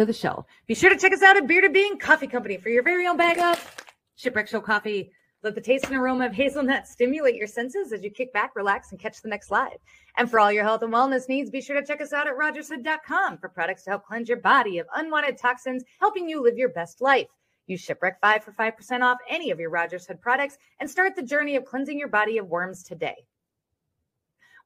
to the show. Be sure to check us out at Bearded Bean Coffee Company for your very own bag of Shipwreck Show coffee. Let the taste and aroma of hazelnut stimulate your senses as you kick back, relax, and catch the next live. And for all your health and wellness needs, be sure to check us out at rogershood.com for products to help cleanse your body of unwanted toxins, helping you live your best life. Use Shipwreck 5 for 5% off any of your Rogers Hood products and start the journey of cleansing your body of worms today.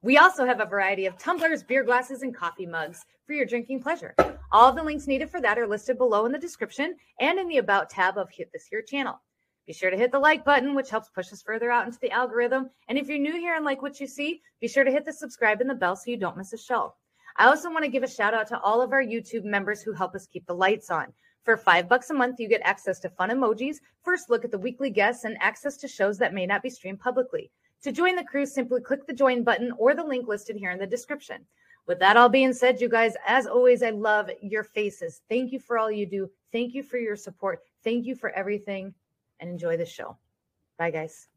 We also have a variety of tumblers, beer glasses, and coffee mugs for your drinking pleasure. All the links needed for that are listed below in the description and in the About tab of Hit This Here channel. Be sure to hit the like button, which helps push us further out into the algorithm. And if you're new here and like what you see, be sure to hit the subscribe and the bell so you don't miss a show. I also want to give a shout out to all of our YouTube members who help us keep the lights on. For five bucks a month, you get access to fun emojis, first look at the weekly guests, and access to shows that may not be streamed publicly. To join the crew, simply click the join button or the link listed here in the description. With that all being said, you guys, as always, I love your faces. Thank you for all you do. Thank you for your support. Thank you for everything and enjoy the show. Bye, guys.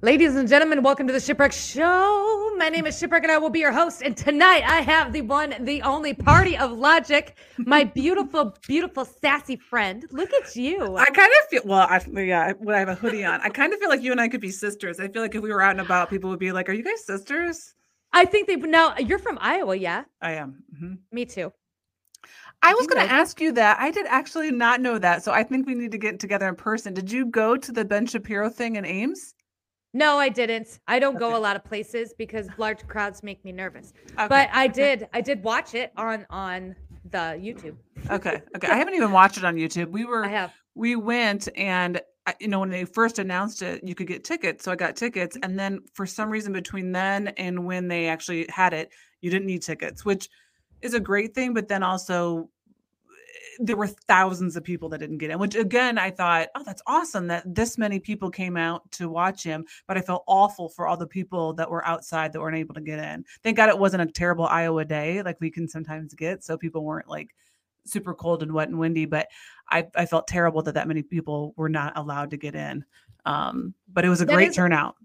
Ladies and gentlemen, welcome to the Shipwreck Show. My name is Shipwreck and I will be your host. And tonight I have the one, the only party of logic, my beautiful, beautiful, sassy friend. Look at you. I kind of feel well. I yeah, when I have a hoodie on, I kind of feel like you and I could be sisters. I feel like if we were out and about, people would be like, "Are you guys sisters?" I think they now you're from Iowa, yeah? I am. hmm Me too. I was going to ask you that. I did actually not know that, so I think we need to get together in person. Did you go to the Ben Shapiro thing in Ames? No, I didn't. I don't go a lot of places because large crowds make me nervous. Okay, But I okay. did I did watch it on on the YouTube. Okay, okay. I haven't even watched it on YouTube. We were I have. we went and I- you know when they first announced it you could get tickets so i got tickets mm-hmm. and then for some reason between then and when they actually had it you didn't need tickets which is a great thing but then also there were thousands of people that didn't get in which again i thought oh that's awesome that this many people came out to watch him but i felt awful for all the people that were outside that weren't able to get in thank god it wasn't a terrible iowa day like we can sometimes get so people weren't like super cold and wet and windy but I, I felt terrible that that many people were not allowed to get in. Um, but it was a That great is- turnout.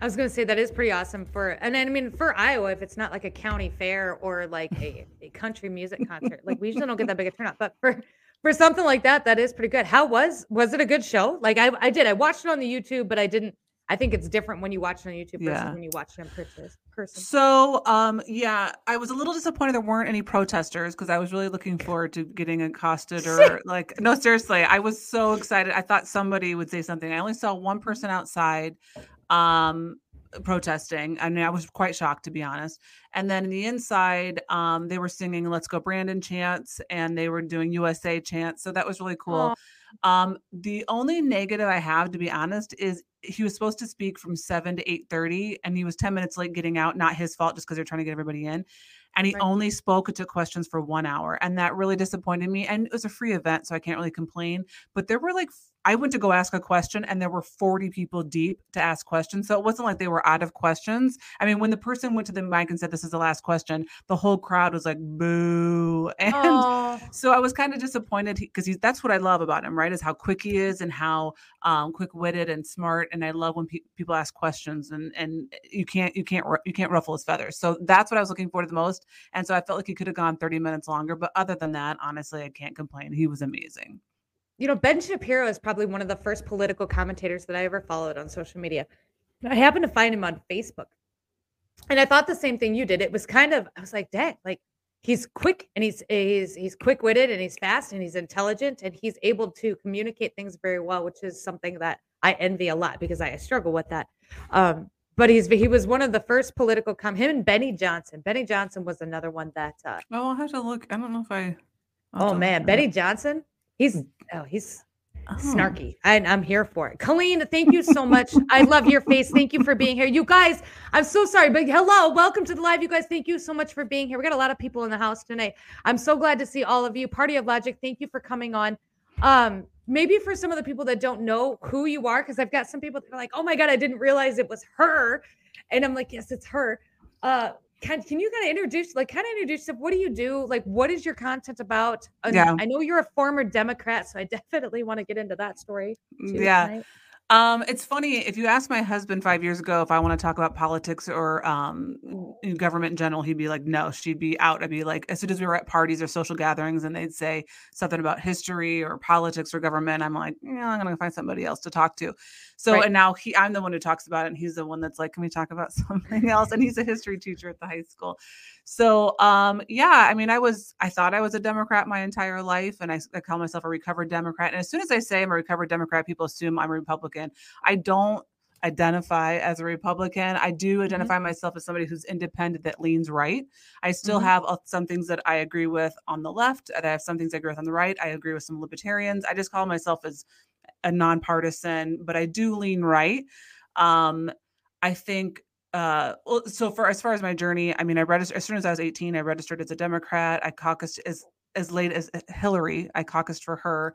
I was gonna say that is pretty awesome for and I mean for Iowa, if it's not like a county fair or like a, a country music concert, like we usually don't get that big a turnout. But for for something like that, that is pretty good. How was was it a good show? Like I I did. I watched it on the YouTube, but I didn't I think it's different when you watch it on YouTube versus Yeah. when you watch it in person. person. So, um, yeah, I was a little disappointed there weren't any protesters because I was really looking forward to getting accosted or like, no, seriously, I was so excited. I thought somebody would say something. I only saw one person outside, um, protesting. I mean, I was quite shocked to be honest. And then in the inside, um, they were singing "Let's Go Brandon" chants and they were doing USA chants. So that was really cool. Um, the only negative I have, to be honest, is he was supposed to speak from seven to eight thirty, and he was ten minutes late getting out. Not his fault, just because they're trying to get everybody in. And he Right. only spoke and took questions for one hour, and that really disappointed me. And it was a free event, so I can't really complain. But there were like, I went to go ask a question, and there were forty people deep to ask questions, so it wasn't like they were out of questions. I mean, when the person went to the mic and said, "This is the last question," the whole crowd was like, "Boo!" And so I was kind of disappointed because he's that's what I love about him, right? Is how quick he is and how um, quick witted and smart. And I love when pe- people ask questions and and you can't you can't you can't ruffle his feathers. So that's what I was looking for to the most. And so I felt like he could have gone 30 minutes longer. But other than that, honestly, I can't complain. He was amazing. You know, Ben Shapiro is probably one of the first political commentators that I ever followed on social media. I happened to find him on Facebook. And I thought the same thing you did. It was kind of, I was like, dang, like he's quick and he's he's he's quick-witted and he's fast and he's intelligent and he's able to communicate things very well, which is something that I envy a lot because I struggle with that. Um, but he's he was one of the first political com him and Benny Johnson. Benny Johnson was another one that uh, Oh, I'll have to look. I don't know if I. I'll oh man, Benny. Johnson, he's oh he's Oh. snarky. And I'm here for it. Colleen, thank you so much. I love your face. Thank you for being here. You guys, I'm so sorry, but hello, welcome to the live. You guys, thank you so much for being here. We got a lot of people in the house tonight. I'm so glad to see all of you. Party of Logic, thank you for coming on. Um, maybe for some of the people that don't know who you are, because I've got some people that are like, oh my God, I didn't realize it was her. And I'm like, yes, it's her. Uh, can, can you kind of introduce, like, kind of introduce yourself? What do you do? Like, what is your content about? Yeah. I know you're a former Democrat, so I definitely want to get into that story. too yeah. tonight. Um, it's funny if you asked my husband five years ago if I want to talk about politics or um government in general, he'd be like, no, she'd be out. I'd be like, as soon as we were at parties or social gatherings and they'd say something about history or politics or government, I'm like, yeah, I'm gonna find somebody else to talk to. So Right. and now he I'm the one who talks about it and he's the one that's like, can we talk about something else? And he's a history teacher at the high school. So um yeah, I mean, I was I thought I was a Democrat my entire life, and I call myself a recovered Democrat. And as soon as I say I'm a recovered Democrat, people assume I'm a Republican. I don't identify as a Republican. I do identify myself as somebody who's independent that leans right. I still Mhm. have some things that I agree with on the left, and I have some things I agree with on the right. I agree with some libertarians. I just call myself as a nonpartisan, but I do lean right. Um, I think uh well, so for as far as my journey, I mean, I registered as soon as I was 18, I registered as a Democrat. I caucused as as late as uh, Hillary, I caucused for her.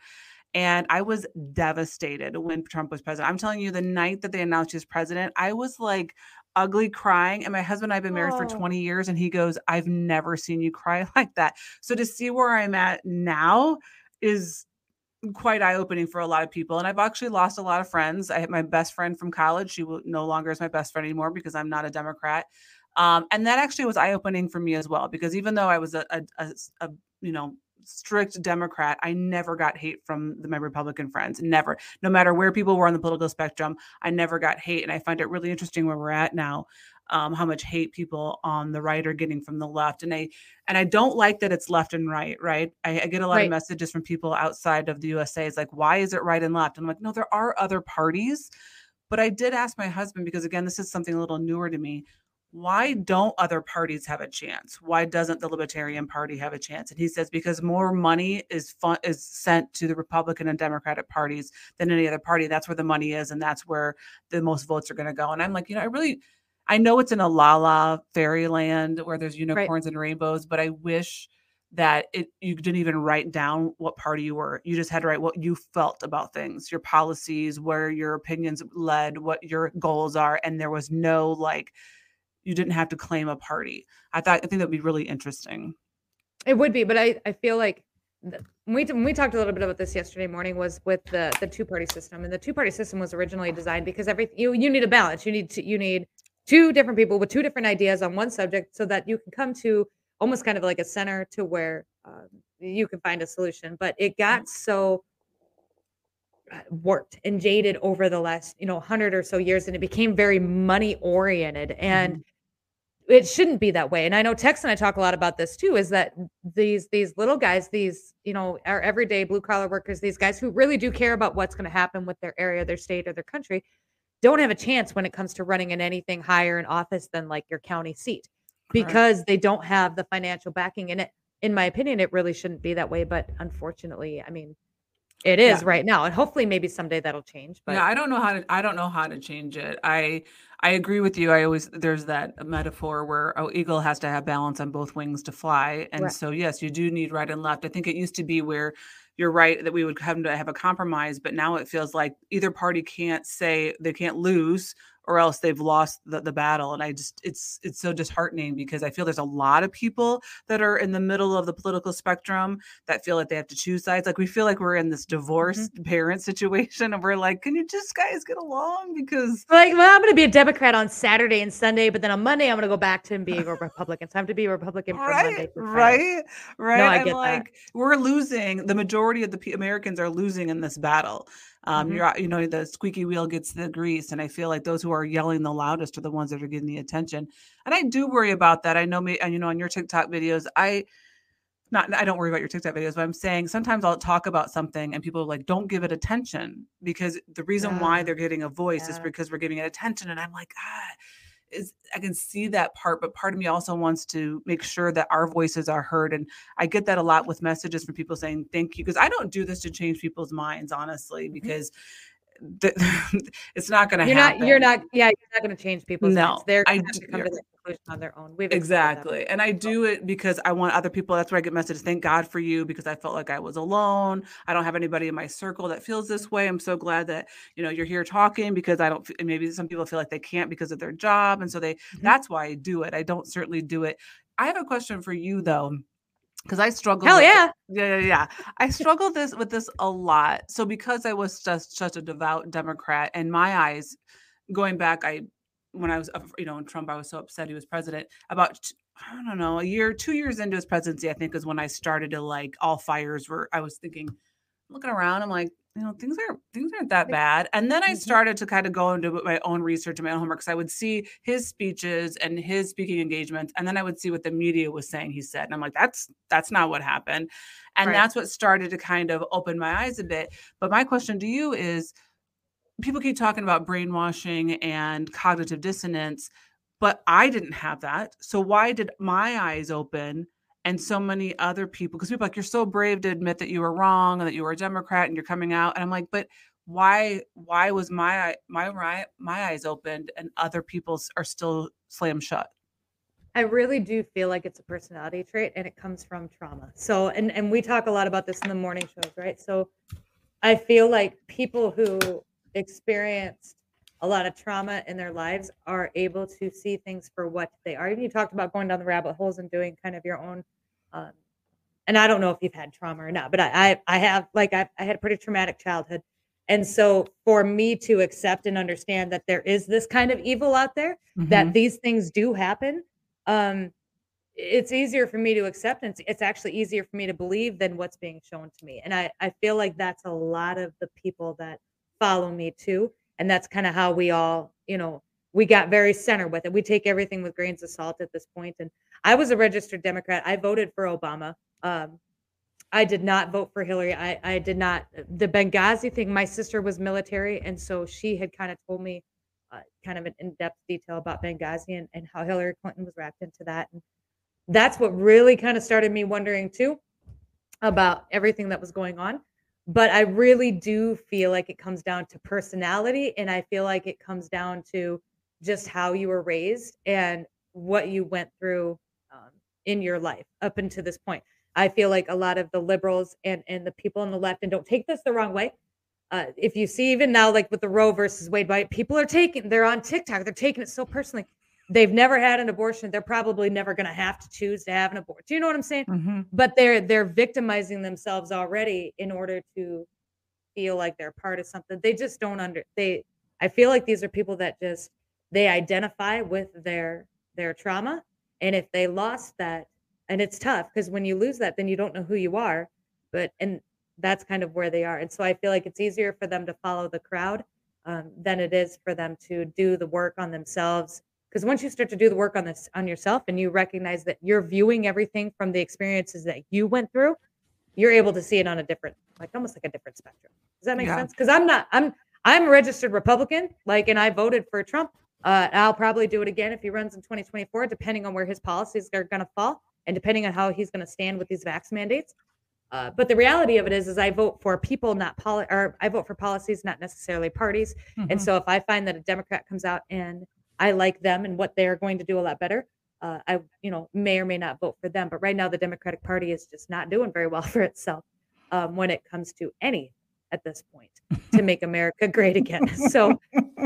And I was devastated when Trump was president. I'm telling you, the night that they announced he was president, I was like ugly crying. And my husband and I have been married for Oh. 20 years, and he goes, I've never seen you cry like that. So to see where I'm at now is quite eye opening for a lot of people. And I've actually lost a lot of friends. I had my best friend from college. She will, no longer is my best friend anymore because I'm not a Democrat. Um, and that actually was eye opening for me as well, because even though I was a, you know, strict Democrat, I never got hate from the, my Republican friends. Never. No matter where people were on the political spectrum, I never got hate. And I find it really interesting where we're at now. Um, how much hate people on the right are getting from the left, and I and I don't like that it's left and right. Right, I, I get a lot Right. of messages from people outside of the USA. It's like, why is it right and left? And I'm like, no, there are other parties. But I did ask my husband because again, this is something a little newer to me. Why don't other parties have a chance? Why doesn't the Libertarian Party have a chance? And he says because more money is fun, is sent to the Republican and Democratic parties than any other party. That's where the money is, and that's where the most votes are going to go. And I'm like, you know, I really, I know it's in a la la fairyland where there's unicorns and rainbows, but I wish that it you didn't even write down what party you were. You just had to write what you felt about things, your policies, where your opinions led, what your goals are, and there was no like you didn't have to claim a party. I thought I think that'd be really interesting. It would be, but I, I feel like when we, when we talked a little bit about this yesterday morning was with the the two party system, and the two party system was originally designed because every you you need a balance. You need to, you need two different people with two different ideas on one subject, so that you can come to almost kind of like a center to where um, you can find a solution. But it got so uh, warped and jaded over the last you know hundred or so years, and it became very money oriented and it shouldn't be that way. And I know Tex and I talk a lot about this too, is that these these little guys, these, you know, our everyday blue collar workers, these guys who really do care about what's going to happen with their area, their state, or their country, don't have a chance when it comes to running in anything higher in office than like your county seat because they don't have the financial backing in it. In my opinion, it really shouldn't be that way. But unfortunately, I mean, it is Yeah. right now. And hopefully maybe someday that'll change. But yeah, I don't know how to I don't know how to change it. I I agree with you. I always there's that uh, metaphor where oh eagle has to have balance on both wings to fly. And Right. so yes, you do need right and left. I think it used to be where you're right that we would have to have a compromise, but now it feels like either party can't say they can't lose or else they've lost the, the battle. And I just it's it's so disheartening because I feel there's a lot of people that are in the middle of the political spectrum that feel like they have to choose sides. Like we feel like we're in this mm-hmm. divorced parent situation and we're like, can you just guys get along? Because like, well, I'm going to be a Democrat on Saturday and Sunday, but then on Monday I'm going to go back to being a Republican. So I have to be a Republican right, right, right. I I'm get that. like, we're losing. The majority of the Americans are losing in this battle. Um, Mhm. you're, you know, the squeaky wheel gets the grease, and I feel like those who are yelling the loudest are the ones that are getting the attention. And I do worry about that. I know me, and you know, on your TikTok videos, I not I don't worry about your TikTok videos, but I'm saying sometimes I'll talk about something and people are like, don't give it attention because the reason why they're getting a voice is because we're giving it attention. And I'm like, ah, is I can see that part, but part of me also wants to make sure that our voices are heard. And I get that a lot with messages from people saying thank you because I don't do this to change people's minds, honestly, mm-hmm. because th- it's not going to happen. You're not. You're not. Yeah, you're not going to change people's No, minds. They're going to have d- to come to that conclusion on their own. We've Exactly. And I do it because I want other people. That's where I get messages. Thank God for you because I felt like I was alone. I don't have anybody in my circle that feels this way. I'm so glad that, you know, you're here talking because I don't, maybe some people feel like they can't because of their job. And so they, Mhm. that's why I do it. I don't certainly do it. I have a question for you though, because I struggle. Hell with- yeah. yeah, yeah, yeah. I struggle this with this a lot. So because I was just such a devout Democrat, and my eyes, going back, I when I was, you know, in Trump, I was so upset he was president. About I don't know, a year, two years into his presidency, I think is when I started to like all fires were. I was thinking, looking around, I'm like, you know, things aren't things aren't that bad. And then I Mhm. started to kind of go into my own research and my own homework because I would see his speeches and his speaking engagements, and then I would see what the media was saying he said, and I'm like, that's that's not what happened. And Right. that's what started to kind of open my eyes a bit. But my question to you is people keep talking about brainwashing and cognitive dissonance, but I didn't have that. So why did my eyes open and so many other people? Because people like, you're so brave to admit that you were wrong and that you were a Democrat and you're coming out. And I'm like, but why why was my eye- my my eyes opened and other people's are still slammed shut? I really do feel like it's a personality trait and it comes from trauma. So and and we talk a lot about this in the morning shows, right? So I feel like people who experienced a lot of trauma in their lives are able to see things for what they are. Even you talked about going down the rabbit holes and doing kind of your own um and I don't know if you've had trauma or not, but I I, I have like I, I had a pretty traumatic childhood. And so for me to accept and understand that there is this kind of evil out there, that these things do happen um it's easier for me to accept and it's, it's actually easier for me to believe than what's being shown to me. And i i feel like that's a lot of the people that follow me too. And that's kind of how we all you know we got very center with it we take everything with grains of salt at this point. and i was a registered democrat i voted for obama um I did not vote for Hillary. I, I did not. The Benghazi thing, my sister was military. And so she had kind of told me uh, kind of an in-depth detail about Benghazi and, and how Hillary Clinton was wrapped into that. And that's what really kind of started me wondering too about everything that was going on. But I really do feel like it comes down to personality, and I feel like it comes down to just how you were raised and what you went through um, in your life up until this point. I feel like a lot of the liberals and and the people on the left, and don't take this the wrong way, uh, if you see even now like with the roe versus wade right people are taking they're on tiktok they're taking it so personally they've never had an abortion they're probably never going to have to choose to have an abortion do you know what i'm saying Mhm. but they're they're victimizing themselves already in order to feel like they're part of something they just don't under they i feel like these are people that just they identify with their their trauma. And if they lost that and it's tough because when you lose that then you don't know who you are but and that's kind of where they are. And so i feel like it's easier for them to follow the crowd um, than it is for them to do the work on themselves. Because once you start to do the work on this on yourself and you recognize that you're viewing everything from the experiences that you went through you're able to see it on a different like almost like a different spectrum. Does that make Yeah. sense? Because i'm not i'm i'm a registered republican like and i voted for trump uh, i'll probably do it again if he runs in 2024 depending on where his policies are going to fall and depending on how he's going to stand with these vax mandates uh, but the reality of it is, is I vote for people, not poli- or I vote for policies, not necessarily parties. And Mhm. so if I find that a Democrat comes out and I like them and what they're going to do a lot better, uh, I, you know, may or may not vote for them. But right now, the Democratic Party is just not doing very well for itself um, when it comes to any at this point to make America great again. So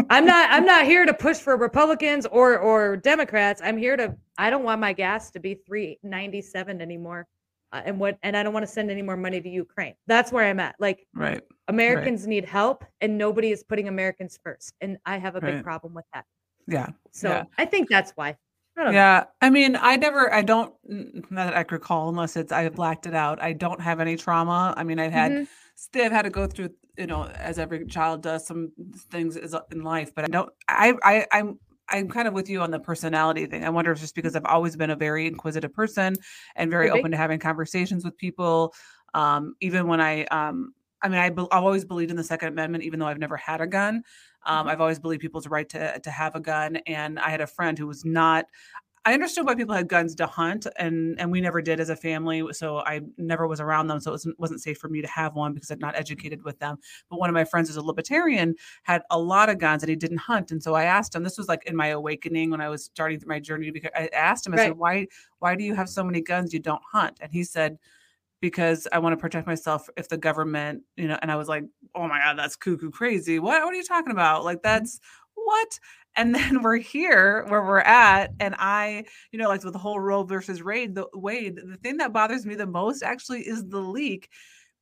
I'm not I'm not here to push for Republicans or or Democrats. I'm here to I don't want my gas to be 397 anymore. Uh, and what and I don't want to send any more money to Ukraine. That's where I'm at. Like right. Americans need help and nobody is putting Americans first. And I have a big Right. problem with that. Yeah. So Yeah. I think that's why. I don't know. Yeah, I mean, I never, I don't, not that I could recall, unless it's I blacked it out. I don't have any trauma. I mean, I've had, Mhm. st- I've had to go through, you know, as every child does, some things is in life. But I don't, I, I, I'm, I'm kind of with you on the personality thing. I wonder if it's just because I've always been a very inquisitive person and very open to having conversations with people. Um, even when I, um, I mean, I be- I've always believed in the Second Amendment, even though I've never had a gun. Um, Mhm. I've always believed people's right to to have a gun. And I had a friend who was not. I understood why people had guns to hunt, and and we never did as a family. So I never was around them, so it wasn't, wasn't safe for me to have one because I'm not educated with them. But one of my friends is a libertarian, had a lot of guns, and he didn't hunt. And so I asked him. This was like in my awakening when I was starting my journey. Because I asked him, I Right. said, "Why why do you have so many guns? You don't hunt?" And he said. Because I want to protect myself if the government, you know, and I was like, oh my God, that's cuckoo crazy. What, what are you talking about? Like, that's what? And then we're here where we're at. And I, you know, like with the whole Roe versus Wade, the Wade, the thing that bothers me the most actually is the leak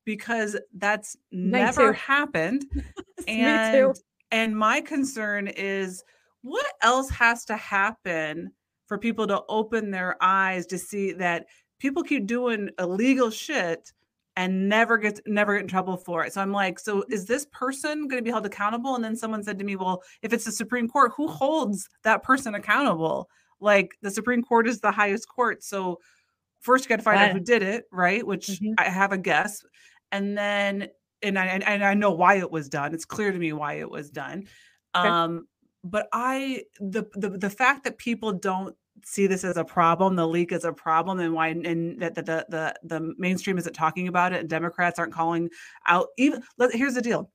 because that's never too. happened. Me and too. and my concern is what else has to happen for people to open their eyes to see that people keep doing illegal shit and never get never get in trouble for it. So I'm like, so is this person going to be held accountable? And then someone said to me, well, if it's the Supreme Court, who holds that person accountable? Like the Supreme Court is the highest court. So first you got to find out who did it, right? Which Mhm. I have a guess. And then and I and and I know why it was done. It's clear to me why it was done. Okay. Um but I the, the the fact that people don't see this as a problem, the leak as a problem, and why and that the, the the the mainstream isn't talking about it, and Democrats aren't calling out. Even let, here's the deal: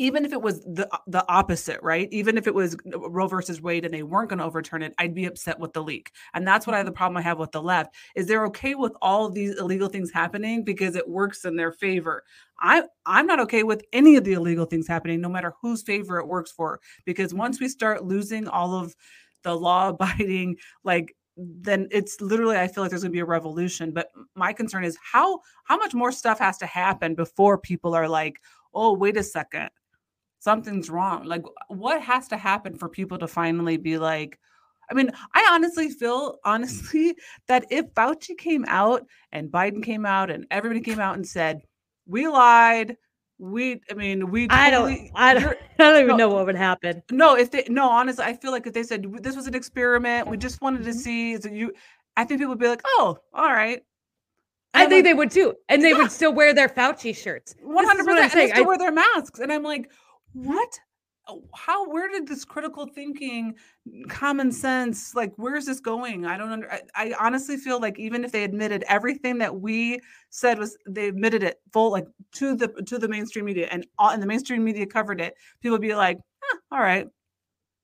even if it was the the opposite, right? Even if it was Roe versus Wade and they weren't going to overturn it, I'd be upset with the leak. And that's what I the mm-hmm. problem I have with the left is they're okay with all of these illegal things happening because it works in their favor. I I'm not okay with any of the illegal things happening, no matter whose favor it works for. Because once we start losing all of the law abiding, like then it's literally I feel like there's going to be a revolution. But my concern is how how much more stuff has to happen before people are like, oh wait a second, something's wrong. Like what has to happen for people to finally be like. I mean, I honestly feel mm. honestly that if Fauci came out and Biden came out and everybody came out and said, we lied. We, I mean, we. I don't. I don't. I don't even no. know what would happen. no, if they no, honestly, I feel like if they said this was an experiment, we just wanted to Mhm. see, is it you? I think people would be like, oh, all right. I think they would too, and they Yeah. would still wear their Fauci shirts. one hundred percent, and they still I- wear their masks, and I'm like, what? Oh, How? Where did this critical thinking, common sense, like, where is this going? I don't under. I, I honestly feel like even if they admitted everything that we said was, they admitted it full, like to the to the mainstream media, and all, and the mainstream media covered it. People would be like, "Huh, all right,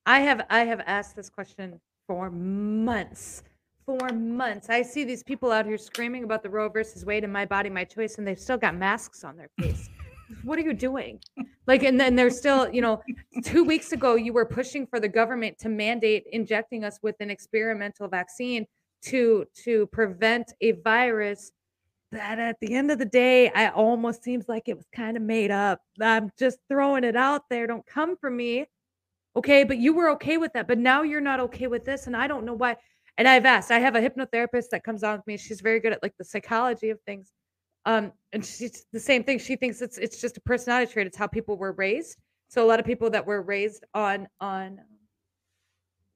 I have I have asked this question for months. For months. I see these people out here screaming about the Roe versus Wade and my body, my choice, and they've still got masks on their face. What are you doing? Like, and then they're still, you know, two weeks ago you were pushing for the government to mandate injecting us with an experimental vaccine to to prevent a virus that at the end of the day, I almost seems like it was kind of made up. I'm just throwing it out there. Don't come for me. Okay, but you were okay with that, but now you're not okay with this, and I don't know why. And I've asked. I have a hypnotherapist that comes on with me. She's very good at like the psychology of things. Um, and she's the same thing. She thinks it's it's just a personality trait. It's how people were raised. So a lot of people that were raised on on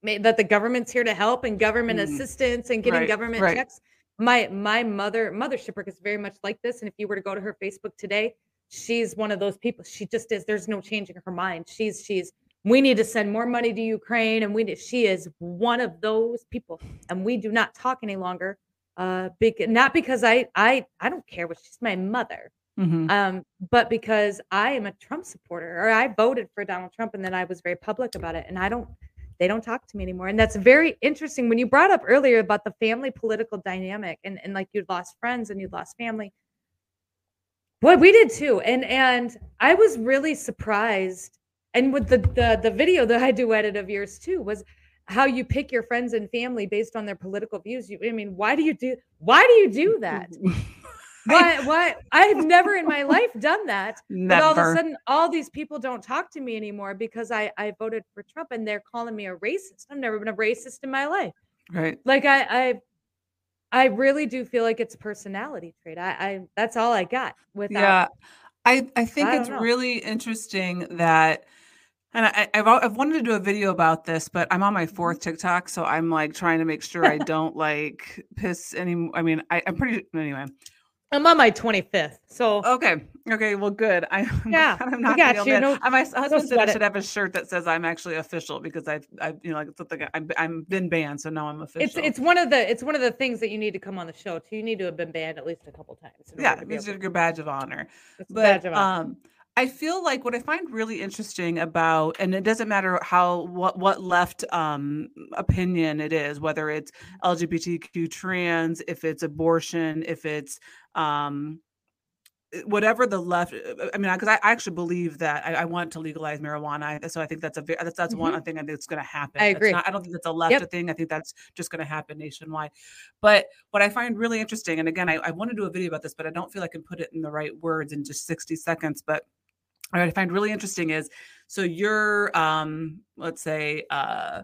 that the government's here to help and government Mm. assistance and getting Right, government right. checks. My my mother mother Shipwreck is very much like this. And if you were to go to her Facebook today, she's one of those people. She just is. There's no changing her mind. She's she's we need to send more money to Ukraine, and we need, she is one of those people, and we do not talk any longer. Uh, bec- not because I I I don't care what she's my mother, Mhm. um, but because I am a Trump supporter, or I voted for Donald Trump, and then I was very public about it, and I don't. They don't talk to me anymore, and that's very interesting. When you brought up earlier about the family political dynamic, and and like you'd lost friends and you'd lost family. Boy, we did too, and and I was really surprised. And with the the the video that I do edit of yours too was how you pick your friends and family based on their political views. You, I mean, why do you do why do you do that? Why why I've never in my life done that. But all of a sudden, all these people don't talk to me anymore because I I voted for Trump and they're calling me a racist. I've never been a racist in my life. Right. Like I I I really do feel like it's a personality trait. I I that's all I got without Yeah. I, I think I it's know. really interesting that, and I, I've, I've wanted to do a video about this, but I'm on my Mm-hmm. fourth TikTok. So I'm like trying to make sure I don't like piss any, I mean, I, I'm pretty, anyway. I'm on my 25th. So Okay. Okay. Well, good. I, I'm Yeah, I'm not got you. No- my husband said I it. should have a shirt that says I'm actually official because I've, I've, you know, like something I'm, I'm been banned, so now I'm official. it's it's one of the it's one of the things that you need to come on the show too. You need to have been banned at least a couple times. yeah, it's your badge of honor. it's a But badge of honor. um, I feel like what I find really interesting about, and it doesn't matter how what what left um opinion it is, whether it's LGBTQ trans, if it's abortion, if it's um uh, whatever the left uh, i mean because I, I actually believe that I, I want to legalize marijuana so i think that's a that's that's one thing that's going to happen Mm-hmm. I agree. not- i don't think that's a left Yep. thing i think that's just going to happen nationwide but what i find really interesting and again I, I want to do a video about this but i don't feel i can put it in the right words in just 60 seconds but what i find really interesting is so you're um let's say uh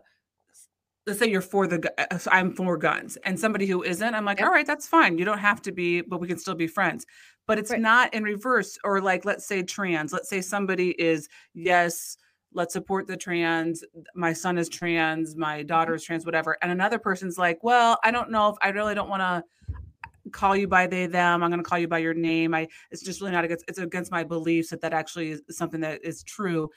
let's say you're for the uh, so i'm for guns and somebody who isn't i'm like Yep. all right that's fine you don't have to be but we can still be friends but it's Right. not in reverse or like let's say trans let's say somebody is yes let's support the trans my son is trans my daughter is trans whatever and another person's like well i don't know if i really don't want to call you by they them i'm going to call you by your name i it's just really not against it's against my beliefs that that actually is something that is true.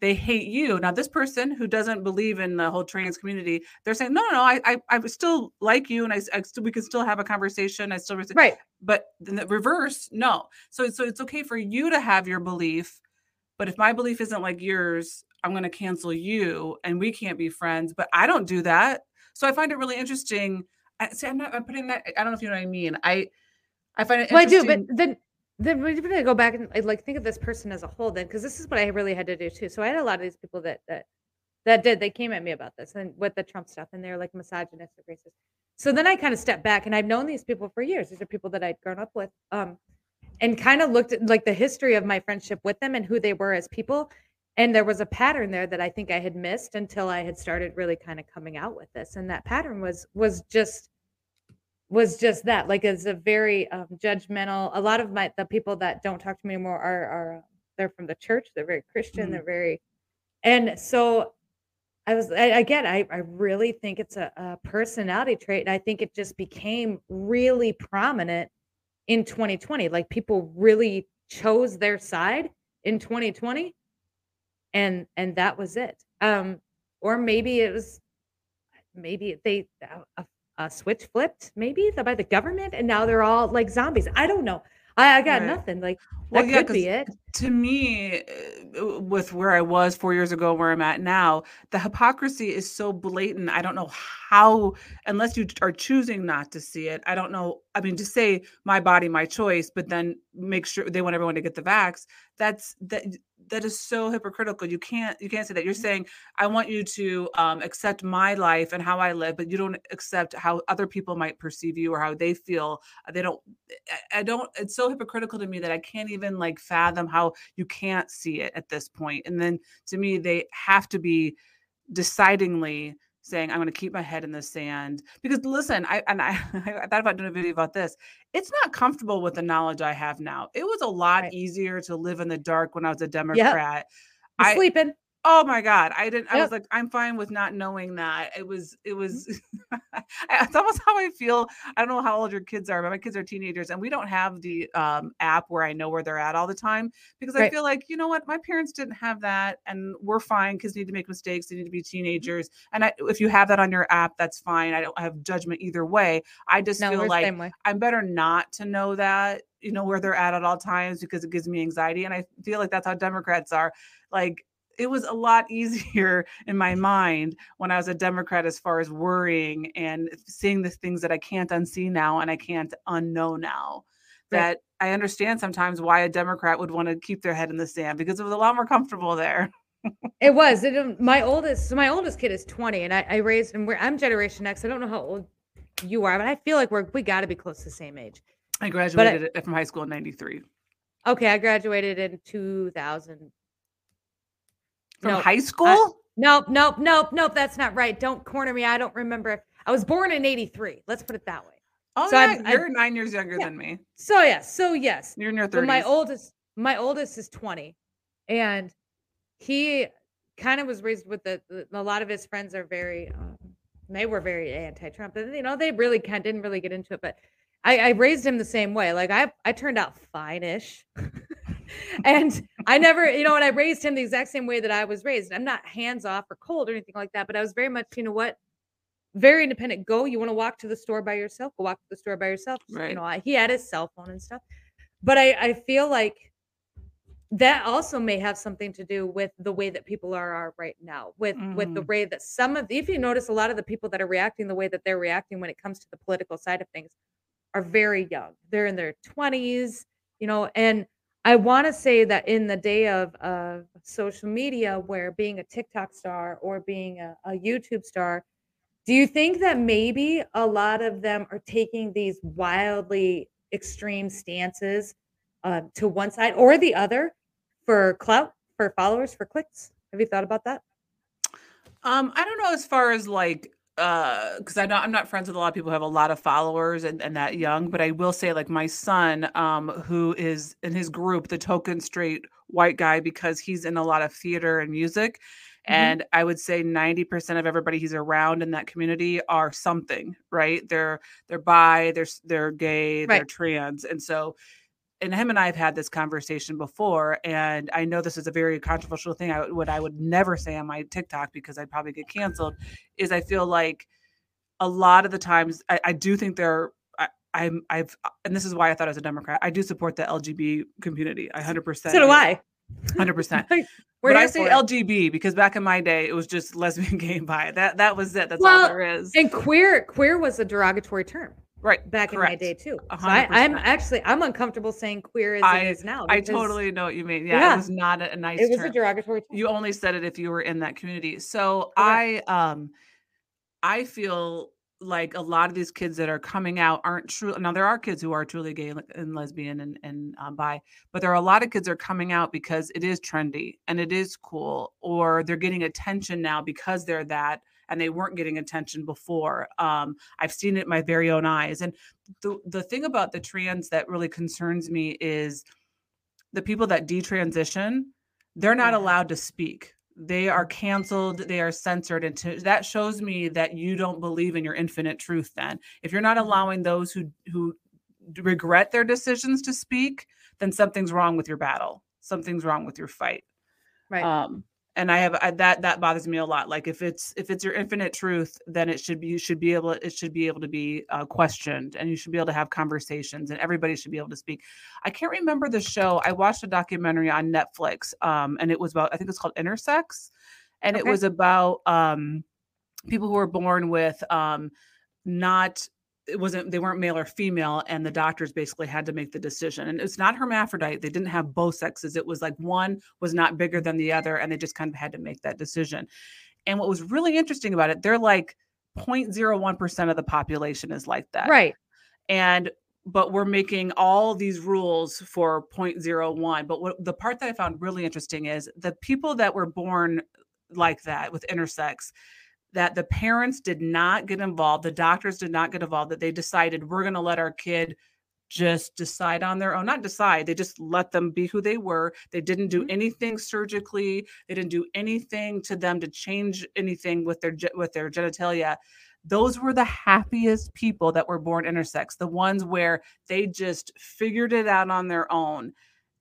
They hate you. Now this person who doesn't believe in the whole trans community they're saying no no no i i, I still like you and I, I still we can still have a conversation i still res- right. but in the reverse no. So so it's okay for you to have your belief but if my belief isn't like yours i'm going to cancel you and we can't be friends but i don't do that. So i find it really interesting I, see i'm not i'm putting that i don't know if you know what i mean i i find it Well, I do, but then then we're gonna go back and like, like think of this person as a whole then because this is what I really had to do too. So I had a lot of these people that that that did they came at me about this and with the Trump stuff and they're like misogynistic racist. So then I kind of stepped back and I've known these people for years. These are people that I'd grown up with. Um and kind of looked at like the history of my friendship with them and who they were as people. And there was a pattern there that I think I had missed until I had started really kind of coming out with this. And that pattern was was just was just that like it's a very um, judgmental a lot of my the people that don't talk to me anymore are are uh, they're from the church they're very christian Mhm. they're very and so i was I, again i i really think it's a, a personality trait and i think it just became really prominent in 2020 like people really chose their side in 2020 and and that was it. Um or maybe it was maybe they a, a switch flipped maybe by the government and now they're all like zombies. I don't know. I, I got Right. nothing like Well, that yeah, could be it. to me uh, with where i was four years ago where i'm at now the hypocrisy is so blatant i don't know how unless you are choosing not to see it i don't know i mean to say my body my choice but then make sure they want everyone to get the vax that's that that is so hypocritical. You can't you can't say that. You're saying i want you to um, accept my life and how i live but you don't accept how other people might perceive you or how they feel. They don't I- I don't it's so hypocritical to me that I can't even like fathom how you can't see it at this point. And then to me, they have to be decidingly saying, I'm gonna keep my head in the sand. Because listen, I and I, I thought about doing a video about this. It's not comfortable with the knowledge I have now. It was a lot Right. easier to live in the dark when I was a Democrat. I'm I- sleeping Oh my God. I didn't, I was like, I'm fine with not knowing that. It was, it was, it's almost how I feel. I don't know how old your kids are, but my kids are teenagers and we don't have the um, app where I know where they're at all the time because I feel like, you know what, my parents didn't have that and we're fine. Kids need to make mistakes. They need to be Mm-hmm. teenagers. And I, if you have that on your app, that's fine. I don't have judgment either way. I just no feel like I'm better not to know that, you know, where they're at at all times because it gives me anxiety. And I feel like that's how Democrats are. Like, it was a lot easier in my mind when I was a Democrat as far as worrying and seeing the things that I can't unsee now and I can't unknow now. Right. That I understand sometimes why a Democrat would want to keep their head in the sand because it was a lot more comfortable there. it was it, my oldest so my oldest kid is 20 and i, I raised and we're, i'm generation x i don't know how old you are but i feel like we're we got to be close to the same age I graduated it from high school in 93. okay i graduated in 2000 From No, high school? Nope, nope, nope, nope. That's not right. Don't corner me. I don't remember. I was born in '83. Let's put it that way. oh, so yeah. I've- you're nine years younger Yeah. than me. So yes, so yes. You're in your 30s. But my oldest, my oldest is 20, and he kind of was raised with the, the- a lot of his friends are very, um, they were very anti-Trump, and you know they really kind didn't really get into it, but I, I raised him the same way. Like I I turned out fine-ish. and I never, you know, and I raised him the exact same way that I was raised. I'm not hands off or cold or anything like that, but I was very much, you know what, very independent. Go, you want to walk to the store by yourself? Go walk to the store by yourself. You know, I, he had his cell phone and stuff. But I, I feel like that also may have something to do with the way that people are, are right now, with with the Mhm. way that some of if you notice a lot of the people that are reacting the way that they're reacting when it comes to the political side of things are very young. They're in their 20s, you know, and I want to say that in the day of of social media where being a TikTok star or being a, a YouTube star, do you think that maybe a lot of them are taking these wildly extreme stances uh, to one side or the other for clout, for followers, for clicks? Have you thought about that? Um, I don't know as far as like uh because I'm not I'm not friends with a lot of people who have a lot of followers and, and that young, but I will say like my son, um, who is in his group, the token straight white guy, because he's in a lot of theater and music. Mhm. And I would say 90% of everybody he's around in that community are something, right? They're they're bi, they're they're gay, they're trans. And so and him and I have had this conversation before, and I know this is a very controversial thing. I, would- what I would never say on my TikTok because I'd probably get canceled is I feel like a lot of the times I, I do think there. I, I'm I've and this is why I thought I was a Democrat. I do support the LGB community. I hundred percent. So do I. Hundred percent. We're But I say. LGB because back in my day it was just lesbian, gay, bi. That that was it. That's Well, all there is. And queer, queer was a derogatory term Right. back in my day too. So I, I'm actually I'm uncomfortable saying queer as I- it is now. I totally know what you mean. Yeah, Yeah. it was not a, a nice It was term. a derogatory term. you only said it if you were in that community. So I um I feel like a lot of these kids that are coming out aren't true. Now there are kids who are truly gay and- and lesbian and and um, bi, but there are a lot of kids that are coming out because it is trendy and it is cool, or they're getting attention now because they're that, and they weren't getting attention before. Um, I've seen it in my very own eyes, and the the thing about the trans that really concerns me is the people that detransition they're not allowed to speak they are canceled they are censored and to, that shows me that you don't believe in your infinite truth then if you're not Mhm. allowing those who who regret their decisions to speak then something's wrong with your battle something's wrong with your fight Right. um and i have I, that that bothers me a lot like if it's if it's your infinite truth then it should be you should be able it should be able to be uh, questioned and you should be able to have conversations and everybody should be able to speak. I can't remember the show i watched a documentary on netflix um and it was about i think it's called intersex and it was about um people who were born with um not it wasn't they weren't male or female and the doctors basically had to make the decision. And it's not hermaphrodite. They didn't have both sexes. It was like one was not bigger than the other and they just kind of had to make that decision. And what was really interesting about it they're like 0.01% of the population is like that. Right. and but we're making all these rules for 0.01 but what the part that i found really interesting is the people that were born like that with intersex that the parents did not get involved the doctors did not get involved that they decided we're going to let our kid just decide on their own not decide they just let them be who they were they didn't do Mhm. anything surgically they didn't do anything to them to change anything with their with their genitalia those were the happiest people that were born intersex the ones where they just figured it out on their own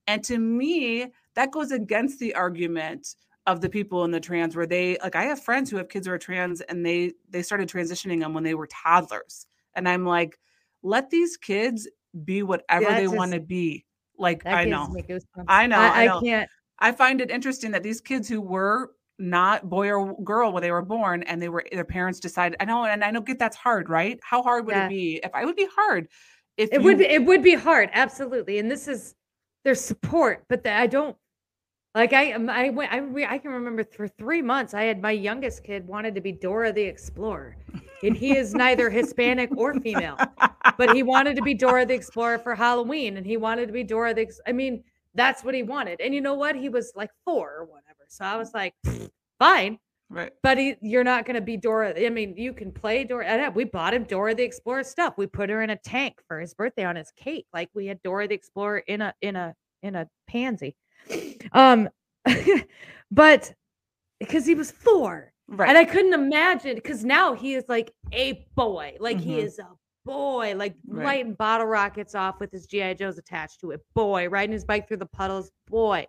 and to me that goes against the argument of the people in the trans where they like i have friends who have kids who are trans and they they started transitioning them when they were toddlers and i'm like let these kids be whatever That they want to be like i know. I know, I I, know. can't. I find it interesting that these kids who were not boy or girl when they were born and they were their parents decided I know and I know get that's hard, right? How hard would Yeah. it be? If I would be hard if It would be it would be hard, absolutely. And this is their support, but the, I don't like I um, I went I re- I can remember for three months I had my youngest kid wanted to be Dora the Explorer, and he is neither Hispanic or female, but he wanted to be Dora the Explorer for Halloween, and he wanted to be Dora the. I mean, that's what he wanted, and you know what? He was like four or whatever, so I was like, fine. right. But he, you're not going to be Dora. I mean, you can play Dora. and, We bought him Dora the Explorer stuff. We put her in a tank for his birthday on his cake. Like we had Dora the Explorer in a in a in a pansy. Um, but because he was four, Right. and I couldn't imagine because now he is like a boy. Like he Mhm. is a boy, like Right. lighting bottle rockets off with his GI Joes attached to it, boy, riding his bike through the puddles, boy.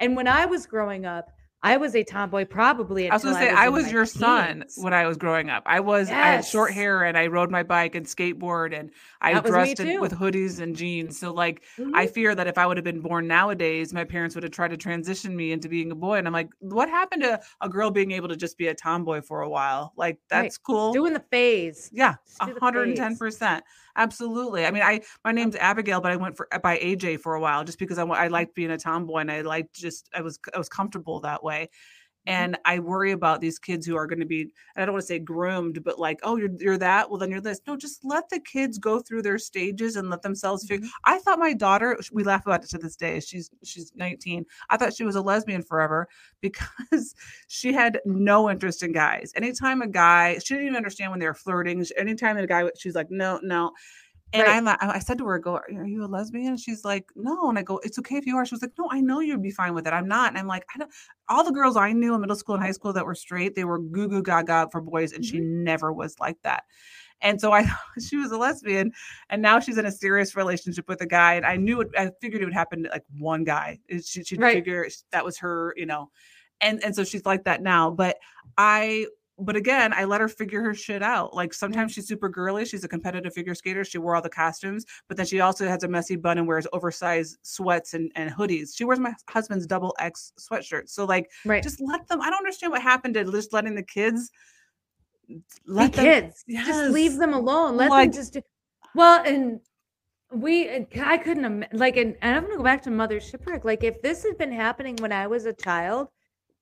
And when I was growing up, I was a tomboy probably. I was gonna say I was my your son when I was growing up. I was I had short hair and I rode my bike and skateboard and I That dressed in, with hoodies and jeans. So like I Mhm. fear that if I would have been born nowadays, my parents would have tried to transition me into being a boy. And I'm like, what happened to a girl being able to just be a tomboy for a while? Like Right. that's cool. doing the phase. Yeah, Just do the hundred phase. Absolutely. I mean, I my name's Abigail, but I went for by AJ for a while just because I I liked being a tomboy and I liked just I was I was comfortable that way. Mm-hmm. And I worry about these kids who are going to be i don't want to say groomed, but like, oh, you're you're that. Well, then you're this. No, just let the kids go through their stages and let themselves figure. Mhm. I thought my daughter. We laugh about it to this day. She's she's 19. I thought she was a lesbian forever because she had no interest in guys. Anytime a guy, she didn't even understand when they were flirting. Anytime a guy, she's like, no, no. And Right. I'm I said to her, "Go, are you a lesbian?" She's like, "No." And I go, "It's okay if you are." She was like, "No, I know you'd be fine with it. I'm not." And I'm like, "I don't." All the girls I knew in middle school and high school that were straight, they were goo goo gaga for boys, and she mm-hmm. never was like that. And so I, she was a lesbian, and now she's in a serious relationship with a guy. And I knew it. I figured it would happen to like one guy. She, she'd Right. figure that was her, you know. And and so she's like that now. But I but again, I let her figure her shit out. Like sometimes mm-hmm. she's super girly. She's a competitive figure skater. She wore all the costumes, but then she also has a messy bun and wears oversized sweats and, and hoodies. She wears my husband's double X sweatshirt. So like Right. just let them. I don't understand what happened to just letting the kids let them kids. Just leave them alone. Let Like- them just do. Well, and we, I couldn't like, and, and I'm gonna go back to Mother Shipwreck. Like, if this had been happening when I was a child,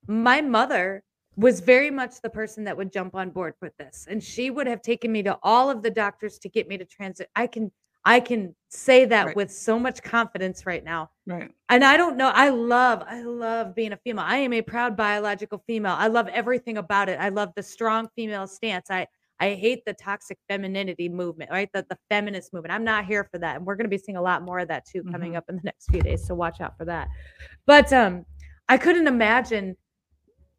my mother was very much the person that would jump on board with this, and she would have taken me to all of the doctors to get me to transit. I can, I can say that Right. with so much confidence right now. right. and I don't know. I love, I love being a female. I am a proud biological female. I love everything about it. I love the strong female stance. I I hate the toxic femininity movement, right? The the feminist movement. I'm not here for that. And we're going to be seeing a lot more of that too coming Mhm. up in the next few days. So watch out for that. But um, I couldn't imagine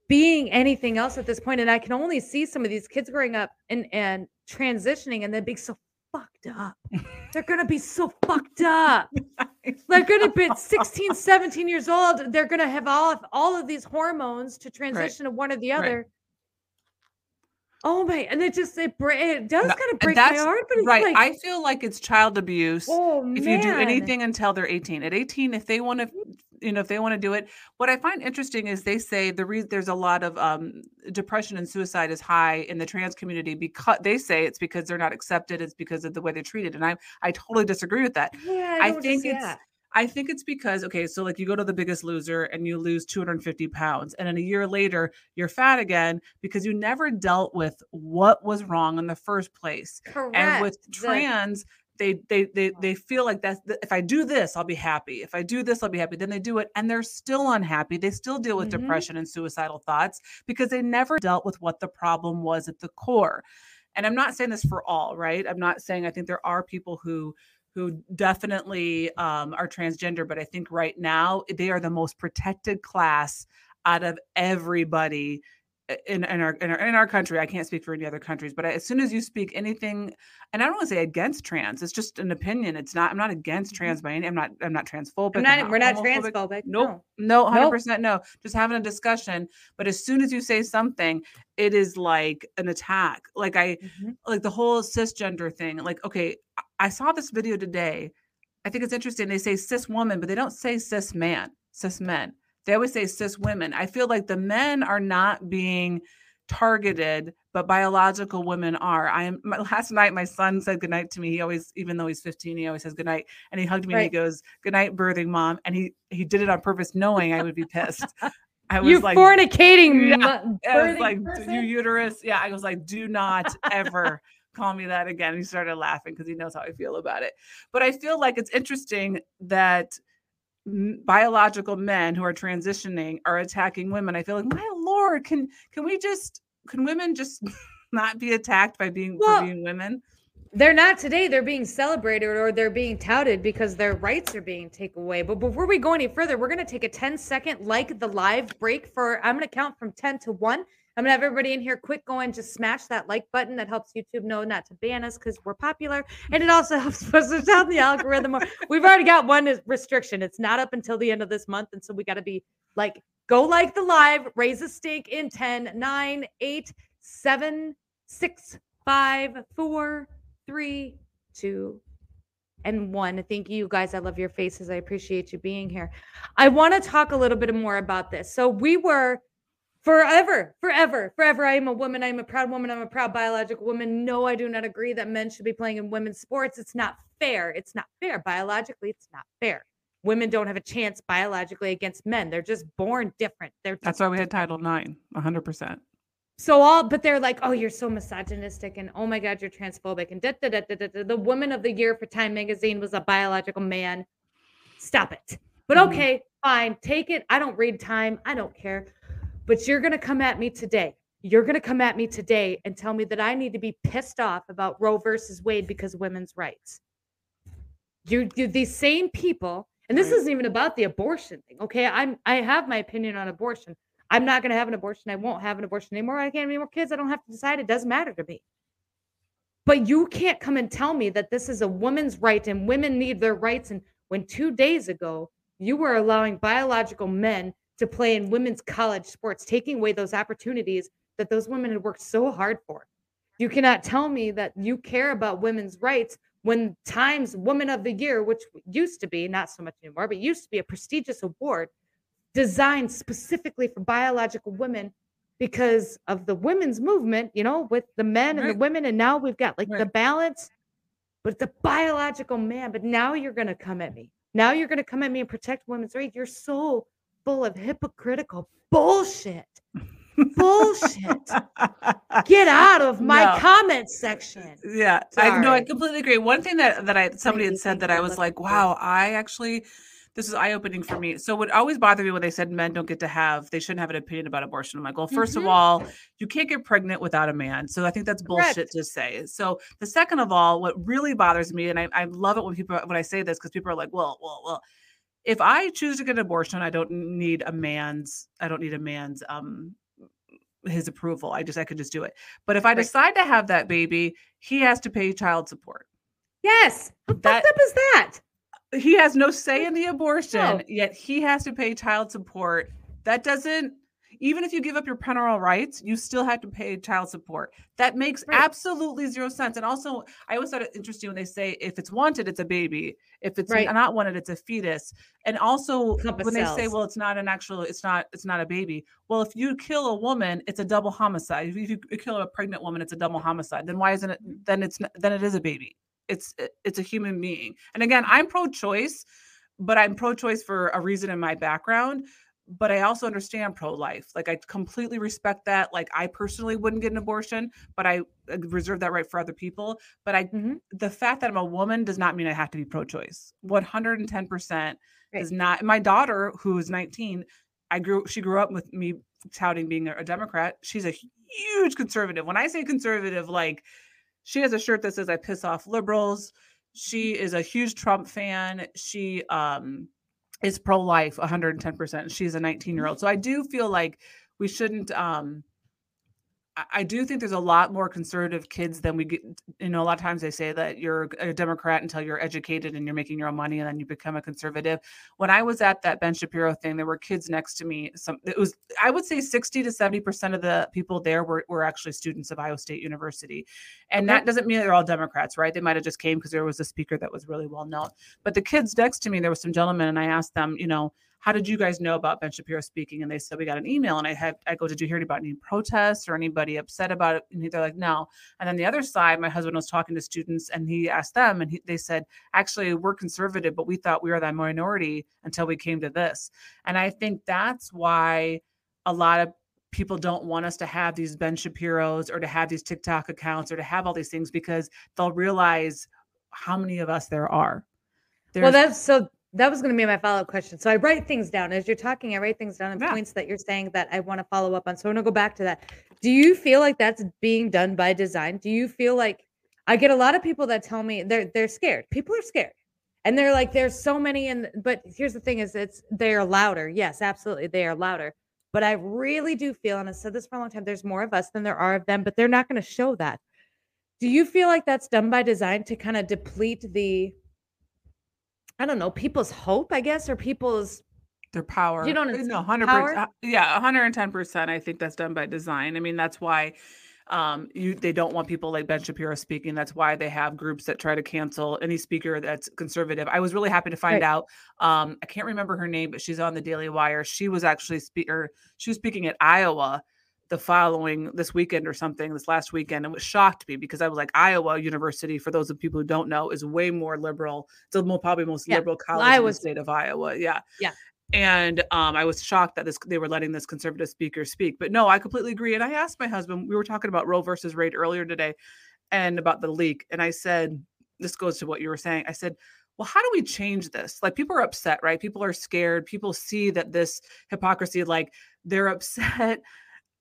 being anything else at this point, and I can only see some of these kids growing up and and transitioning, and then being so fucked up. They're gonna be so fucked up. They're gonna be at 16, 17 years old. They're gonna have all of all of these hormones to transition to one or the Right. Oh my! And it just it, it does No, kind of break my heart, but it's right. like, I feel like it's child abuse. oh man, if you do anything until they're 18 at 18 if they want to you know if they want to do it what i find interesting is they say the reason there's a lot of um, depression and suicide is high in the trans community because they say it's because they're not accepted it's because of the way they're treated and i i totally disagree with that yeah, I don't think it's. I think it's because okay, so like you go to the biggest loser and you lose 250 pounds, and then a year later you're fat again because you never dealt with what was wrong in the first place. correct. And with trans, they they they they feel like that's if I do this, I'll be happy. If I do this, I'll be happy. Then they do it, and they're still unhappy. They still deal with Mhm. depression and suicidal thoughts because they never dealt with what the problem was at the core. And I'm not saying this for all, right? I'm not saying I think there are people who who definitely um, are transgender, but I think right now they are the most protected class out of everybody in, in our in our in our country. I can't speak for any other countries, but as soon as you speak anything, and I don't want to say against trans, it's just an opinion. It's not. I'm not against Mhm. trans by any. I'm not. I'm not transphobic. I'm I'm not, we're not transphobic. Nope. No. No, hundred Nope. percent no. Just having a discussion. But as soon as you say something, it is like an attack. Like I Mhm. like the whole cisgender thing. Like, okay, I saw this video today. I think it's interesting. They say cis woman, but they don't say cis man, cis men. They always say cis women. I feel like the men are not being targeted, but biological women are. I am my, last night my son said goodnight to me. He always, even though he's 15, he always says goodnight. And he hugged me and he goes, Goodnight, birthing mom. And he he did it on purpose, knowing I would be pissed. I was You like, fornicating, Yeah, I was like, "D- person? you uterus. Yeah, I was like, do not ever call me that again. He started laughing because he knows how I feel about it. But I feel like it's interesting that biological men who are transitioning are attacking women. I feel like, my lord, can can we just can women just not be attacked by being Well, for being women? They're not today. They're being celebrated or they're being touted because their rights are being taken away. But before we go any further, we're going to take a 10 second like the live break for, I'm going to count from 10 to 1. I'm gonna have everybody in here quick going, just smash that like button that helps YouTube know not to ban us because we're popular. And it also helps us down the algorithm. We've already got one restriction. It's not up until the end of this month. And so we gotta be like, go like the live, raise a stake in 10, 9, 8, 7, 6, 5, 4, 3, 2, and one. Thank you guys. I love your faces. I appreciate you being here. I want to talk a little bit more about this. So we were forever, forever, forever. I am a woman. I am a proud woman. I'm a proud biological woman. No, I do not agree that men should be playing in women's sports. It's not fair. It's not fair. Biologically, it's not fair. Women don't have a chance biologically against men. They're just born different. They're That's why we had Title IX, 100%. so all but they're like oh you're so misogynistic and oh my god you're transphobic and da, da, da, da, da, da. the woman of the year for time magazine was a biological man stop it but Mhm. okay fine take it i don't read time i don't care but you're going to come at me today you're going to come at me today and tell me that i need to be pissed off about roe versus wade because women's rights you're, you're these same people and this isn't even about the abortion thing okay i'm i have my opinion on abortion I'm not going to have an abortion. I won't have an abortion anymore. I can't have any more kids. I don't have to decide. It doesn't matter to me. But you can't come and tell me that this is a woman's right and women need their rights. And when two days ago you were allowing biological men to play in women's college sports, taking away those opportunities that those women had worked so hard for. You cannot tell me that you care about women's rights when Times Woman of the Year, which used to be not so much anymore, but used to be a prestigious award, designed specifically for biological women because of the women's movement, you know, with the men and the women. And now we've got like the balance, but the biological man. But now you're going to come at me. Now you're going to come at me and protect women's rights. You're so full of hypocritical bullshit. bullshit. Get out of my No. comment section. Yeah, I no, I completely agree. One thing that that I somebody had said that. I was like, wow, I actually this is eye opening for me. So what always bothered me when they said men don't get to have they shouldn't have an opinion about abortion. I'm like, well, 1st Mhm. of all, you can't get pregnant without a man. So I think that's bullshit Correct. to say. So the second of all, what really bothers me, and I, I love it when people when I say this because people are like, well, well, well, if I choose to get an abortion, I don't need a man's I don't need a man's um his approval. I just I could just do it. But if I Right. decide to have that baby, he has to pay child support. Yes. How That- fucked up is that? He has no say in the abortion, No. yet he has to pay child support. That doesn't even if you give up your parental rights, you still have to pay child support. That makes Right. absolutely zero sense. And also, I always thought it interesting when they say if it's wanted, it's a baby. If it's Right. not wanted, it's a fetus. And also of when they say, well, it's not an actual, it's not, it's not a baby. Well, if you kill a woman, it's a double homicide. If you kill a pregnant woman, it's a double homicide. Then why isn't it? Then it's then it is a baby. It's it's a human being. And again, I'm pro-choice, but I'm pro-choice for a reason in my background. But I also understand pro-life. Like I completely respect that. Like I personally wouldn't get an abortion, but I uh, reserve that right for other people. But I Mhm. the fact that I'm a woman does not mean I have to be pro-choice. 110% Right. is not my daughter who is 19 I grew she grew up with me touting being a Democrat. She's a huge conservative. When I say conservative, like she has a shirt that says I piss off liberals. She is a huge Trump fan. She um is pro-life 110%. She's a 19-year-old. So I do feel like we shouldn't um I- do think there's a lot more conservative kids than we get. You know, a lot of times they say that you're a Democrat until you're educated and you're making your own money, and then you become a conservative. When I was at that Ben Shapiro thing, there were kids next to me. Some it was I would say 60 to 70 percent of the people there were were actually students of Iowa State University, and Okay. that doesn't mean they're all Democrats, right? They might have just came because there was a speaker that was really well known. But the kids next to me, there was some gentlemen, and I asked them, you know, how did you guys know about Ben Shapiro speaking? And they said we got an email, and I had I go, did you hear about any protests or anybody upset about it? And they're like, no. And then the other side, my husband was talking to students, and he asked them, and he, they said, actually, we're conservative, but we thought we were the minority until we came to this. And I think that's why a lot of people don't want us to have these Ben Shapiro's or to have these TikTok accounts or to have all these things because they'll realize how many of us there are. well, that's so that was going to be my follow up question. So I write things down as you're talking. I write things down and Yeah. points that you're saying that I want to follow up on. So I'm going to go back to that. Do you feel like that's being done by design? Do you feel like I get a lot of people that tell me they're they're scared. People are scared. And they're like, there's so many, and but here's the thing: is it's they are louder. Yes, absolutely, they are louder. But I really do feel, and I said this for a long time, there's more of us than there are of them, but they're not going to show that. Do you feel like that's done by design to kind of deplete the, I don't know, people's hope, I guess, or people's their power. You don't Uh, no, hundred percent. Yeah, hundred and ten percent. I think that's done by design. I mean, that's why um you they don't want people like Ben Shapiro speaking. That's why they have groups that try to cancel any speaker that's conservative. I was really happy to find Right. out. Um, I can't remember her name, but she's on the Daily Wire. She was actually speaker. She was speaking at Iowa the following this weekend or something this last weekend and it shocked me because i was like iowa university for those of people who don't know is way more liberal it's the mo- probably most Yeah. liberal college in the state of iowa yeah Yeah. and um, I was shocked that this they were letting this conservative speaker speak. But no, I completely agree. And I asked my husband, we were talking about Roe versus Wade earlier today, and about the leak. And I said, this goes to what you were saying. I said, well, how do we change this? Like people are upset, right? People are scared. People see that this hypocrisy, like they're upset.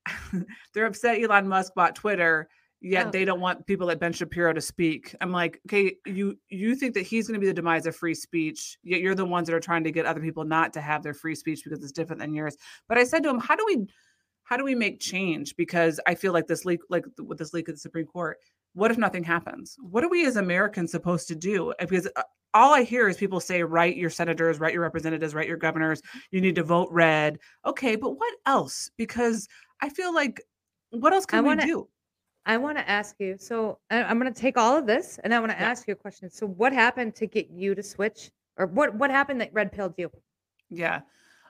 they're upset Elon Musk bought Twitter, yet Oh. they don't want people like Ben Shapiro to speak. I'm like, okay, you you think that he's going to be the demise of free speech, yet you're the ones that are trying to get other people not to have their free speech because it's different than yours. But I said to him, how do we how do we make change? Because I feel like this leak, like with this leak at the Supreme Court, what if nothing happens? What are we as Americans supposed to do? Because uh, all I hear is people say, write your senators, write your representatives, write your governors. You need to vote red. Okay, but what else? Because I feel like, what else can we wanna- do? I want to ask you. So I, I'm going to take all of this and I want to Yeah. ask you a question. So what happened to get you to switch, or what what happened that red pilled you? Yeah.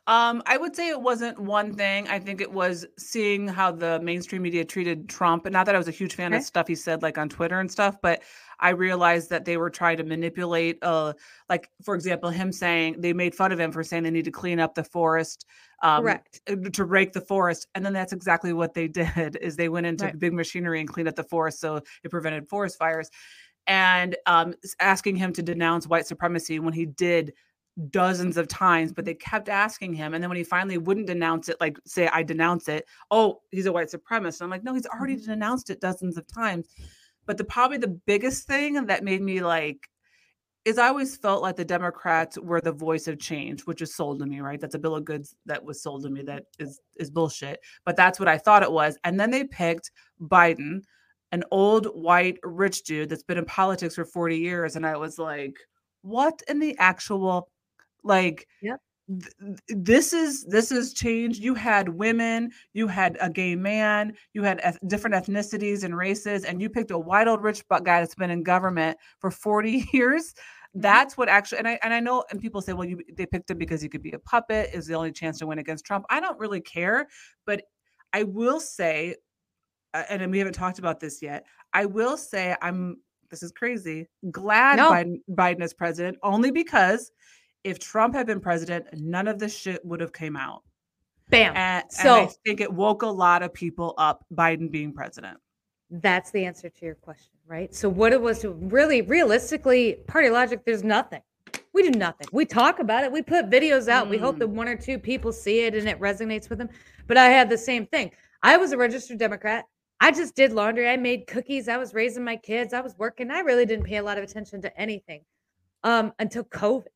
Um, I would say it wasn't one thing. I think it was seeing how the mainstream media treated Trump. And not that I was a huge fan Okay. of stuff he said like on Twitter and stuff, but I realized that they were trying to manipulate uh like for example, him saying they made fun of him for saying they need to clean up the forest. Um Correct. uh, to rake the forest. And then that's exactly what they did is they went into Right. big machinery and cleaned up the forest so it prevented forest fires. And um asking him to denounce white supremacy when he did dozens of times, but they kept asking him. And then when he finally wouldn't denounce it, like say, I denounce it, oh, he's a white supremacist. And I'm like, no, he's already mm-hmm. denounced it dozens of times. But the probably the biggest thing that made me like is I always felt like the Democrats were the voice of change, which is sold to me, right? That's a bill of goods that was sold to me that is is bullshit. But that's what I thought it was. And then they picked Biden, an old white rich dude that's been in politics for 40 years. And I was like, what in the actual like Yep. th- th- this is this is change you had women you had a gay man you had eth- different ethnicities and races and you picked a white old rich bu- guy that's been in government for 40 years mm-hmm. that's what actually and i and i know and people say well you they picked him because he could be a puppet is the only chance to win against trump i don't really care but i will say and we haven't talked about this yet i will say i'm this is crazy glad No. biden, biden is president only because if trump had been president none of this shit would have came out Bam. and, and i think it woke a lot of people up biden being president That's the answer to your question, right? So what it was to really realistically, party logic, there's nothing. We do nothing. We talk about it. We put videos out. We hope Mm. that one or two people see it and it resonates with them. But I had the same thing. I was a registered Democrat. I just did laundry. I made cookies. I was raising my kids. I was working. I really didn't pay a lot of attention to anything um, until COVID.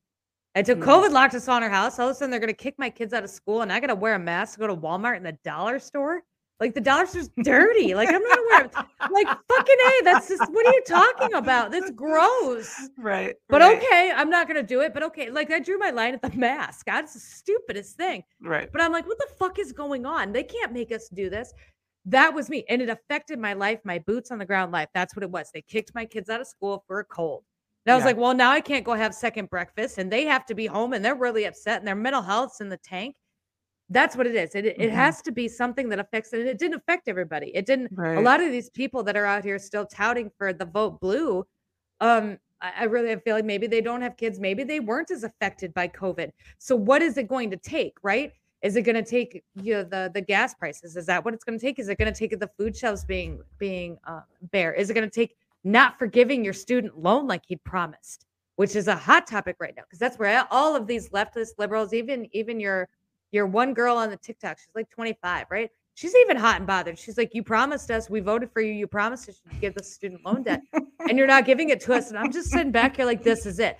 Until Mm. COVID locked us on our house. All of a sudden, they're going to kick my kids out of school, and I got to wear a mask to go to Walmart and the dollar store. Like the dollar store's dirty. Like I'm not aware. Of, like fucking a. That's just what are you talking about? That's gross. right But right, okay, I'm not gonna do it. But okay, like I drew my line at the mask. That's the stupidest thing. right But I'm like, what the fuck is going on? They can't make us do this. That was me. And it affected my life, my boots on the ground life. That's what it was. They kicked my kids out of school for a cold. And I was Yeah. like, well, now I can't go have second breakfast and they have to be home and they're really upset and their mental health's in the tank. That's what it is. It, it Mhm. has to be something that affects it. And it didn't affect everybody. It didn't right a lot of these people that are out here still touting for the vote blue um I, I really feel like maybe they don't have kids maybe they weren't as affected by covid so what is it going to take right is it going to take you know the the gas prices is that what it's going to take is it going to take the food shelves being being uh, bare is it going to take not forgiving your student loan like he'd promised which is a hot topic right now because that's where all of these leftist liberals even even your your one girl on the tiktok she's like 25 right? She's even hot and bothered. She's like you promised us we voted for you you promised us you'd give us student loan debt and you're not giving it to us. And i'm just sitting back here like this is it.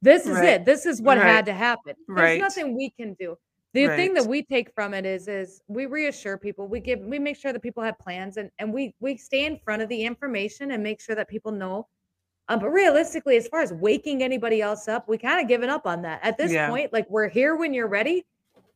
This is Right. it. This is what Right. had to happen. There's Right. nothing we can do The thing that we take from it is is we reassure people. We give we make sure that people have plans and and we we stay in front of the information and make sure that people know. Um, but realistically, as far as waking anybody else up, we kind of given up on that at this Yeah. point. Like we're here when you're ready,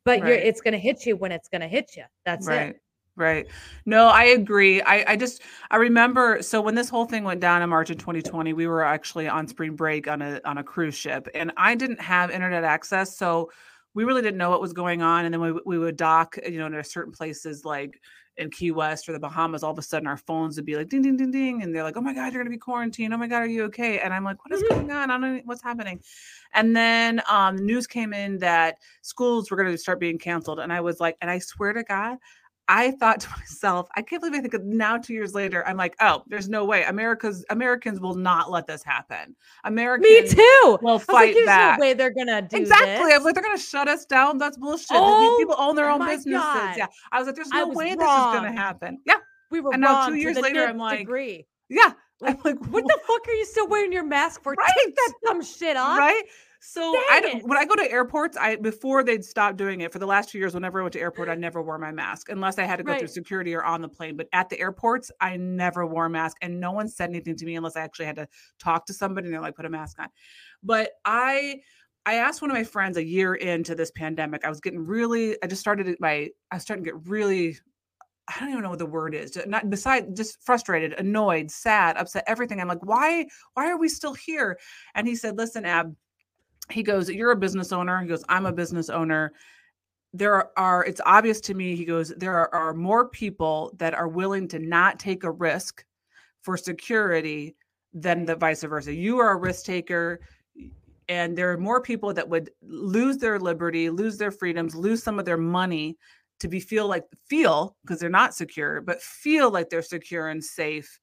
but you're it's gonna hit you when it's gonna hit you. That's right it. right no i agree I, I just i remember so when this whole thing went down in march of 2020 we were actually on spring break on a on a cruise ship and i didn't have internet access so we really didn't know what was going on and then we, we would dock you know in certain places like in key west or the bahamas all of a sudden our phones would be like ding ding ding ding and they're like oh my god you're gonna be quarantined. Oh my god are you okay? And i'm like what is going on? I don't know what's happening. And then um, news came in that schools were going to start being canceled. And I was like, and I swear to God, I thought to myself, I can't believe I think of now two years later, I'm like, oh, there's no way. America's Americans will not let this happen. Americans Me too. will was like, there's back. no way they're gonna do Exactly. I was like, they're gonna shut us down. That's bullshit. These Oh people own their own businesses. God. Yeah. I was like, there's no way this is gonna happen. Yeah. we were and now two years later, I'm like, degree. Yeah. Like, I'm like, what the fuck are you still wearing your mask for? Take that dumb shit off. right so i don't, when i go to airports i before they'd stopped doing it for the last two years whenever i went to airport i mm. never wore my mask unless i had to go through security or on the plane but at the airports i never wore a mask and no one said anything to me unless i actually had to talk to somebody and they're like put a mask on but i I asked one of my friends a year into this pandemic. I was getting really, I just started my, I was starting to get really, I don't even know what the word is. Not beside just frustrated, annoyed, sad, upset, everything. I'm like, why, why are we still here? And he said, listen, Ab, he goes, You're a business owner. He goes, I'm a business owner. There are, it's obvious to me, he goes, there are, are more people that are willing to not take a risk for security than the vice versa. You are a risk taker. And there are more people that would lose their liberty, lose their freedoms, lose some of their money to be feel like feel because they're not secure, but feel like they're secure and safe.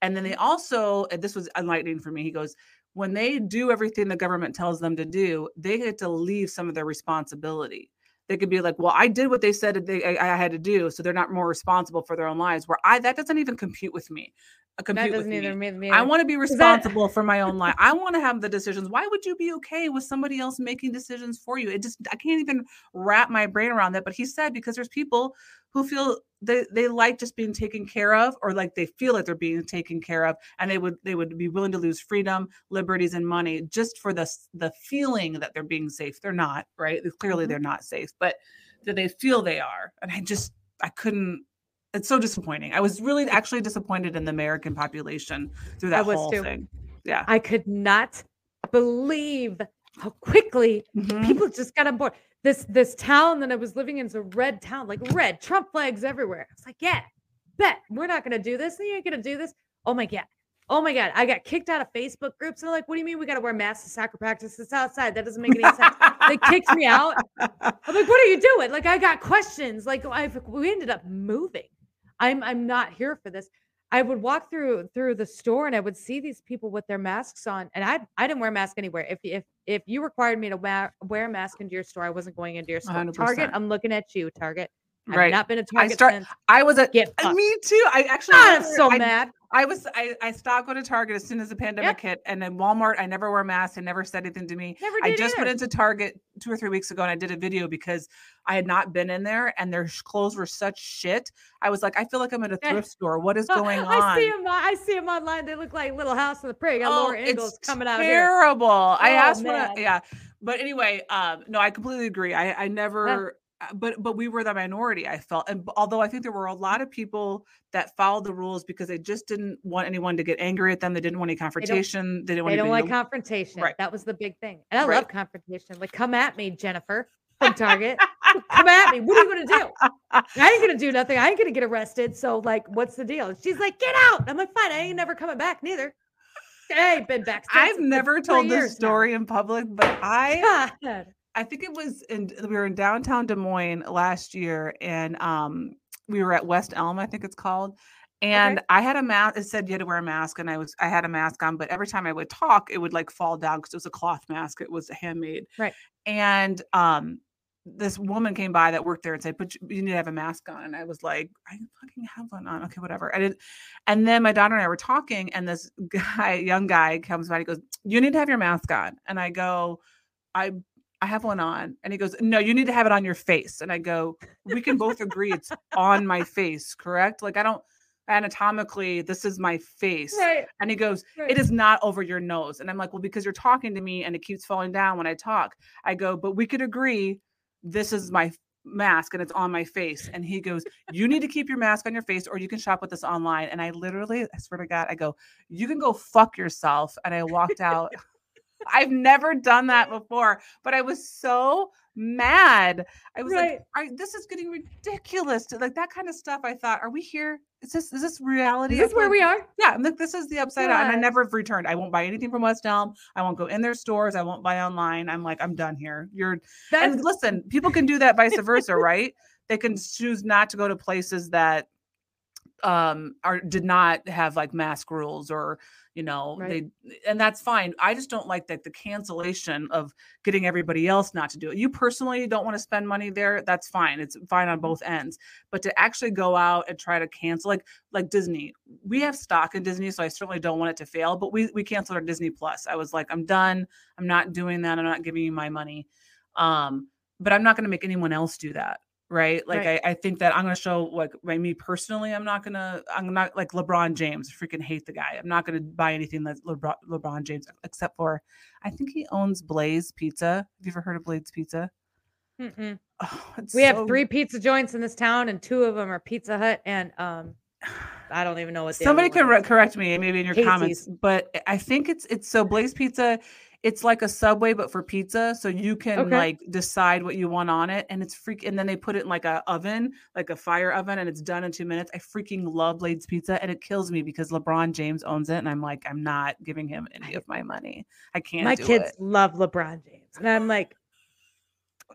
And then they mm. also, and this was enlightening for me. He goes, when they do everything the government tells them to do, they get to leave some of their responsibility. They could be like, "Well, I did what they said they, I, I had to do, so they're not more responsible for their own lives." Where I that doesn't even compute with me. Uh, compute That doesn't me. either mean me. I want to be that- responsible for my own life. I want to have the decisions. Why would you be okay with somebody else making decisions for you? It just I can't even wrap my brain around that. But he said because there's people who feel they they like just being taken care of, or like they feel like they're being taken care of, and they would they would be willing to lose freedom, liberties, and money just for the the feeling that they're being safe. They're not right. Clearly, Mhm. they're not safe, but that they feel they are. And I just I couldn't. It's so disappointing. I was really actually disappointed in the American population through I that was whole too. thing. Yeah. I could not believe how quickly Mhm. people just got on board. This this town that I was living in is a red town, like red Trump flags everywhere. It's like, yeah, bet we're not gonna do this. And you ain't gonna do this. Oh my god. Oh my god. I got kicked out of Facebook groups. And they're like, what do you mean we gotta wear masks to soccer practice? It's outside. That doesn't make any sense. they kicked me out. I'm like, what are you doing? Like, I got questions. Like, I've we ended up moving. I'm I'm not here for this. I would walk through through the store and I would see these people with their masks on, and I I didn't wear a mask anywhere. If if if you required me to wear wear a mask into your store, I wasn't going into your store. 100%. Target, I'm looking at you, Target. I've Right. not been a Target I start- since. I was a Get uh, fucked. me too. I actually God, I'm so I, mad. I was I, I stopped going to Target as soon as the pandemic hit, and then Walmart I never wear masks. They never said anything to me. Never I just either. went into Target two or three weeks ago and I did a video because I had not been in there and their clothes were such shit. I was like, I feel like I'm at a thrift store. What is Oh, going on? I see them. I see them online. They look like Little House on the Prairie. Got Oh, Laura Ingalls coming out here. terrible. I Oh, asked one, man. of- yeah, but anyway, um, no, I completely agree. I, I never, Uh, but but we were the minority. I felt, and although I think there were a lot of people that followed the rules because they just didn't want anyone to get angry at them. They didn't want any confrontation. They, didn't want They don't like to- confrontation. Right. That was the big thing. And I Right. love confrontation. Like, come at me, Jennifer from Target. come at me. What are you gonna do? I ain't gonna do nothing. I ain't gonna get arrested. So, like, what's the deal? She's like, get out. I'm like, fine. I ain't never coming back neither. I ain't been back. I've never told this years now. story in public, but I God. I think it was in we were in downtown Des Moines last year and um we were at West Elm, I think it's called. And Okay. I had a mask. It said you had to wear a mask, and I was I had a mask on, but every time I would talk, it would like fall down because it was a cloth mask. It was handmade. Right. And um this woman came by that worked there and said, "But you, you need to have a mask on." And I was like, "I fucking have one on." Okay, whatever. I did. And then my daughter and I were talking, and this guy, young guy, comes by. He goes, "You need to have your mask on." And I go, "I I have one on. And he goes, No, you need to have it on your face. And I go, We can both agree it's on my face, correct? Like, I don't anatomically, this is my face. Right. And he goes, right. It is not over your nose. And I'm like, Well, because you're talking to me and it keeps falling down when I talk. I go, But we could agree this is my mask and it's on my face. And he goes, You need to keep your mask on your face or you can shop with us online. And I literally, I swear to God, I go, You can go fuck yourself. And I walked out. I've never done that before, but I was so mad. I was Right. like, this is getting ridiculous. Like that kind of stuff. I thought, are we here? Is this is this reality? Is this where we are? yeah, I'm like, this is the upside down. And I never have returned. I won't buy anything from West Elm. I won't go in their stores. I won't buy online. I'm like, I'm done here. You're That's and listen, people can do that vice versa, right? They can choose not to go to places that um are did not have like mask rules or you know Right. they and that's fine. I just don't like that the cancellation of getting everybody else not to do it. You personally don't want to spend money there that's fine it's fine on both ends. But to actually go out and try to cancel like like disney we have stock in disney so i certainly don't want it to fail but we we canceled our disney plus. I was like i'm done i'm not doing that i'm not giving you my money. Um but i'm not going to make anyone else do that right? Like Right. I, I think that i'm going to show like by me personally i'm not going to i'm not like lebron james I freaking hate the guy. I'm not going to buy anything that's lebron, lebron james except for i think he owns blaze pizza. Have you ever heard of blaze pizza? Oh, we have three pizza joints in this town, and two of them are Pizza Hut, and um, I don't even know what somebody could re- correct me maybe in your comments but i think it's it's so blaze pizza it's like a subway but for pizza so you can Okay. like decide what you want on it and it's freak and then they put it in like a oven like a fire oven and it's done in two minutes i freaking love blaze pizza and it kills me because lebron james owns it and i'm like i'm not giving him any of my money i can't My kids it. love LeBron James, and I'm like,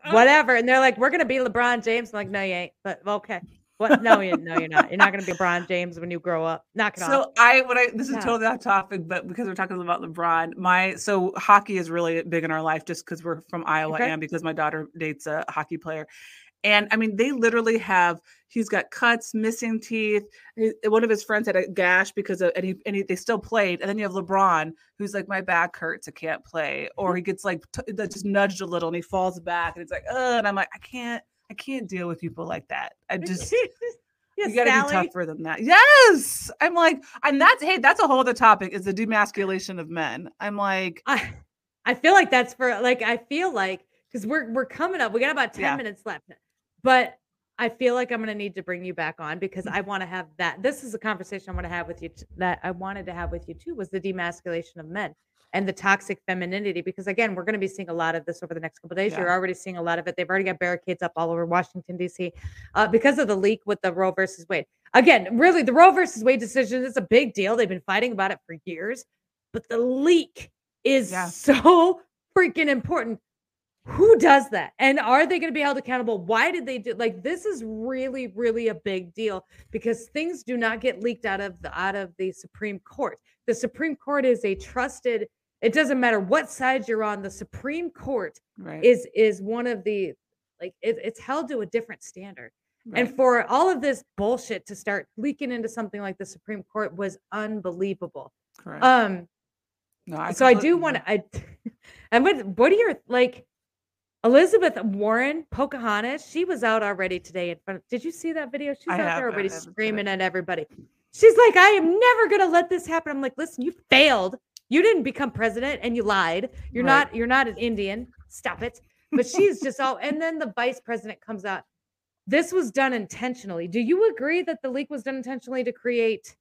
whatever. And they're like, we're gonna be LeBron James. I'm like, no, you ain't. But okay. What? No, you no, you're not. You're not gonna be LeBron James when you grow up. Knock it off. So I when I this is Yeah. totally off topic, but because we're talking about LeBron, my so hockey is really big in our life just because we're from Iowa Okay. and because my daughter dates a hockey player. And I mean, they literally have. He's got cuts, missing teeth. He- One of his friends had a gash because of, and he and he, they still played. And then you have LeBron, who's like, my back hurts, I can't play, or mm-hmm. he gets like t- just nudged a little and he falls back, and it's like, oh, and I'm like, I can't, I can't deal with people like that. I just yes, you gotta Sally. be tougher than that. Yes. I'm like, and that's hey, that's a whole other topic is the demasculation of men. I'm like, I I feel like that's for like I feel like because we're we're coming up. We got about 10 Yeah. minutes left. But I feel like I'm gonna need to bring you back on because I want to have that. This is a conversation I want to have with you t- that I wanted to have with you too was the demasculation of men and the toxic femininity. Because again, we're gonna be seeing a lot of this over the next couple days. You're already seeing a lot of it. They've already got barricades up all over Washington, DC, uh, because of the leak with the Roe versus Wade. Again, really, the Roe versus Wade decision is a big deal. They've been fighting about it for years, but the leak is Yeah. so freaking important. Who does that? And are they going to be held accountable? Why did they do like this is really really a big deal because things do not get leaked out of the out of the Supreme Court. The Supreme Court is a trusted it doesn't matter what side you're on, the Supreme Court right. is is one of the like it, it's held to a different standard. And for all of this bullshit to start leaking into something like the Supreme Court was unbelievable. correct. Um no, I so I do want to. I, I'm with. What are your like? Elizabeth Warren, Pocahontas. She was out already today in front. Of, did you see that video? She's I out have, there already haven't seen it. screaming at everybody. She's like, I am never gonna let this happen. I'm like, listen, you failed. You didn't become president, and you lied. You're Right. not. You're not an Indian. Stop it. But she's just all. And then the vice president comes out. This was done intentionally. Do you agree that the leak was done intentionally to create?